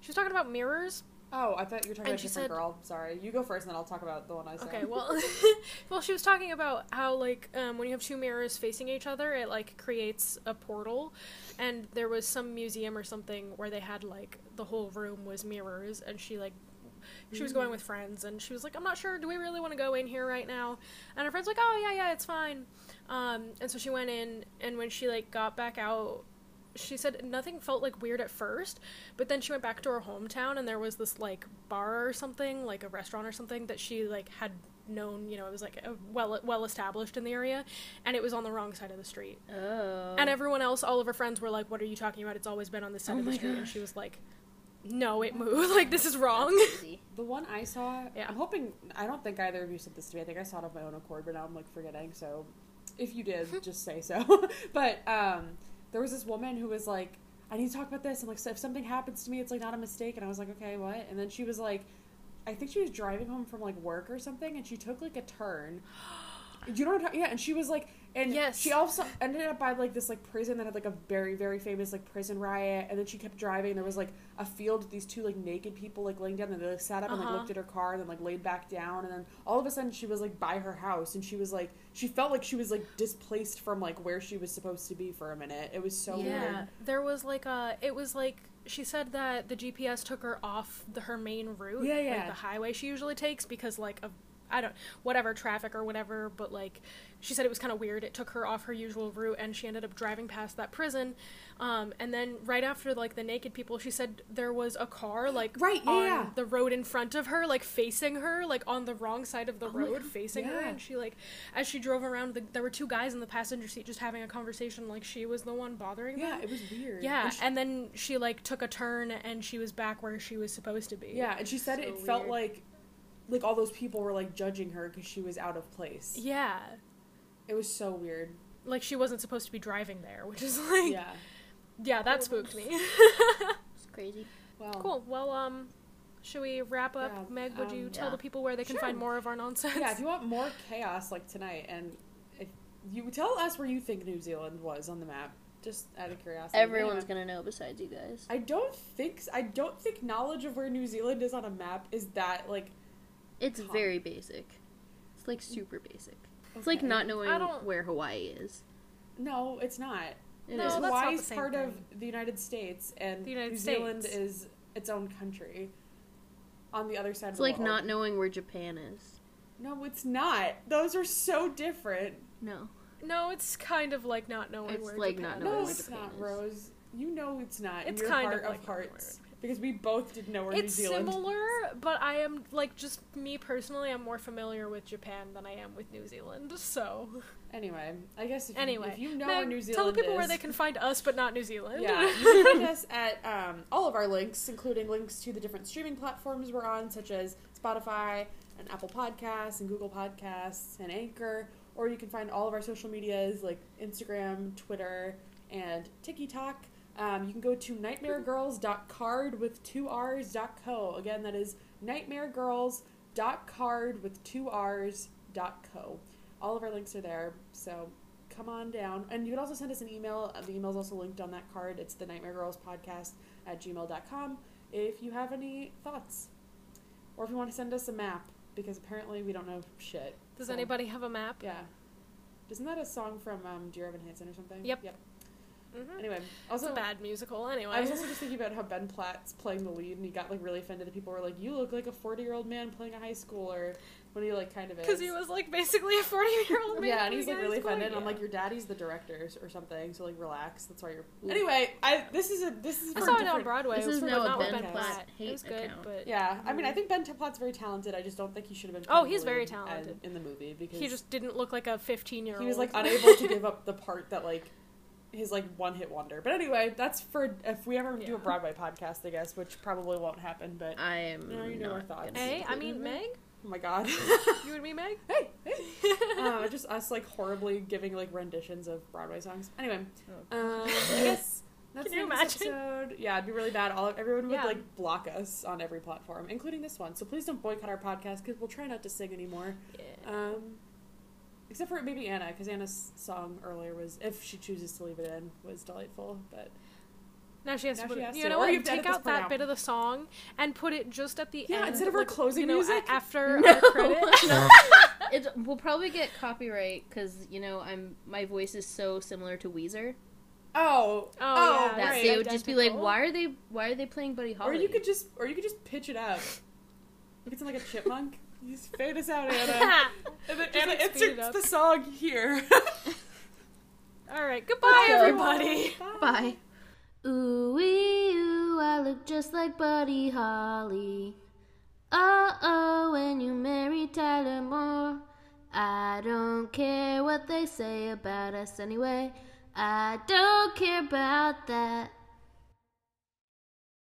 she was talking about mirrors. Oh, I thought you were talking And about a different said- girl. Sorry, you go first, and then I'll talk about the one I said. Okay, well, (laughs) well, she was talking about how like um, when you have two mirrors facing each other, it like creates a portal, and there was some museum or something where they had like the whole room was mirrors, and she like she was going with friends, and she was like, I'm not sure, do we really want to go in here right now? And her friend's like, Oh yeah, yeah, it's fine. Um, and so she went in, and when she like got back out. She said nothing felt like weird at first, but then she went back to her hometown and there was this like bar or something, like a restaurant or something that she like had known, you know, it was like a well well established in the area and it was on the wrong side of the street. Oh. And everyone else, all of her friends were like, "What are you talking about? It's always been on this side Oh of the my street." And gosh. she was like, "No, it moved. (laughs) like this is wrong." The one I saw, Yeah. I'm hoping. I don't think either of you said this to me. I think I saw it of my own accord, but now I'm like forgetting. So, if you did, (laughs) just say so. (laughs) but um, there was this woman who was like, "I need to talk about this," and like, so if something happens to me, it's like not a mistake. And I was like, "Okay, what?" And then she was like, I think she was driving home from like work or something, and she took like a turn. You know what I'm talking? Yeah, and she was like, And Yes. she also ended up by like this like prison that had like a very very famous like prison riot, and then she kept driving. And there was like a field with these two like naked people like laying down, and they like sat up and like Uh-huh. looked at her car, and then like laid back down, and then all of a sudden she was like by her house, and she was like she felt like she was like displaced from like where she was supposed to be for a minute. It was so Yeah. weird. There was like a. It was like she said that the GPS took her off the, her main route, Yeah, like yeah. the highway she usually takes because like of I don't whatever traffic or whatever. But like she said, it was kind of weird. It took her off her usual route, and she ended up driving past that prison. Um, and then right after like the naked people, she said there was a car like Right, yeah, on yeah. the road in front of her, like facing her, like on the wrong side of the Oh road, facing her, and she like as she drove around, the, there were two guys in the passenger seat just having a conversation, like she was the one bothering them. Yeah, it was weird. Yeah, And she- and then she like took a turn and she was back where she was supposed to be. yeah, and she said So it felt like like all those people were like judging her because she was out of place. Yeah. It was so weird. Like she wasn't supposed to be driving there, which is (laughs) like yeah, Yeah. that spooked me. (laughs) It's crazy. Wow. cool. Well, um should we wrap up? Yeah, Meg, would you um, tell yeah. the people where they can Sure. find more of our nonsense? Yeah, if you (laughs) want more chaos like tonight, and if you tell us where you think New Zealand was on the map, just out of curiosity. Everyone's gonna know besides you guys. I don't think I don't think knowledge of where New Zealand is on a map is that like. It's Calm. very basic. It's like super basic. It's like not knowing where Hawaii is. No, it's not. It No, is. that's not Hawaii's the same part of the United States, and The United New Zealand States. is its own country. On the other side of the wheel. It's like world. not knowing where Japan is. No, it's not. Those are so different. No. No, it's kind of like not knowing It's where like Japan not knowing No, where is. it's Japan not, is. Rose. You know it's not. in It's your kind heart of like of hearts. Because we both didn't know where It's New Zealand. It's similar, but I am like just me personally. I'm more familiar with Japan than I am with New Zealand. So Anyway, I guess if, anyway, you, if you know where New Zealand tell the people is, where they can find us, but not New Zealand. Yeah, (laughs) you can find us at um, all of our links, including links to the different streaming platforms we're on, such as Spotify and Apple Podcasts and Google Podcasts and Anchor. Or you can find all of our social medias like Instagram, Twitter, and TikTok. Um, you can go to nightmaregirls.carrd with two R's co. Again, that is nightmaregirls.carrd with two R's co. All of our links are there, so come on down. And you can also send us an email. Uh, The email is also linked on that card. It's the Nightmare Girls Podcast at gmail.com if you have any thoughts. Or if you want to send us a map, because apparently we don't know shit. Does So, anybody have a map? Yeah. Isn't that a song from um, Dear Evan Hansen or something? Yep. Yep. Mm-hmm. Anyway, It's also a bad musical, anyway. I was also just thinking about how Ben Platt's playing the lead, and he got like really offended that people were like, "You look like a forty-year-old man playing a high schooler," when he like kind of is. because he was like basically a forty-year-old man. yeah, and he's like really high school, offended. And I'm like, your daddy's the director or something, so like relax. That's why you're. Anyway, I this is a this is I saw a it on Broadway. This it was is for, now but a not with Ben Ben Platt Platt. hate It was good, account. but Yeah, I mean, I Mhm. think Ben Platt's very talented. I just don't think he should have been. Oh, he's very talented. in the movie because he just didn't look like a fifteen-year-old. he was like unable to give up the part that like his like one hit wonder. But anyway, that's for if we ever do a Broadway podcast, I guess, which probably won't happen. But I am. Now you know our thoughts. Hey, I mean. Meg. oh my god, (laughs) You and me, Meg. hey, hey, (laughs) uh, just us like horribly giving like renditions of Broadway songs. Anyway, um, I (laughs) guess. That's Can you the end of this imagine? Episode. Yeah, it'd be really bad. All everyone would Yeah. like block us on every platform, including this one. So please don't boycott our podcast because we'll try not to sing anymore. Yeah. Um, except for maybe Anna, because Anna's song earlier was, if she chooses to leave it in, was delightful. But Now she has Now to put she it, has you to. know what? you Take out that out. bit of the song and put it just at the end Yeah, end. instead of our like, closing you know, music. after (laughs) No. our credit. (laughs) No. It, we'll probably get copyright because you know I'm my voice is so similar to Weezer oh, Oh, oh yeah. that right. they would just be like, why are they why are they playing Buddy Holly? Or you could just, or you could just pitch it up. You could sound like a chipmunk. You fade us out, Anna. (laughs) and then Anna like, speed it inserts the song here. (laughs) All right, goodbye, Let's go. everybody. Bye. Ooh, wee, ooh, I look just like Buddy Holly. Oh, oh, when you Mary Tyler Moore. I don't care what they say about us anyway. I don't care about that.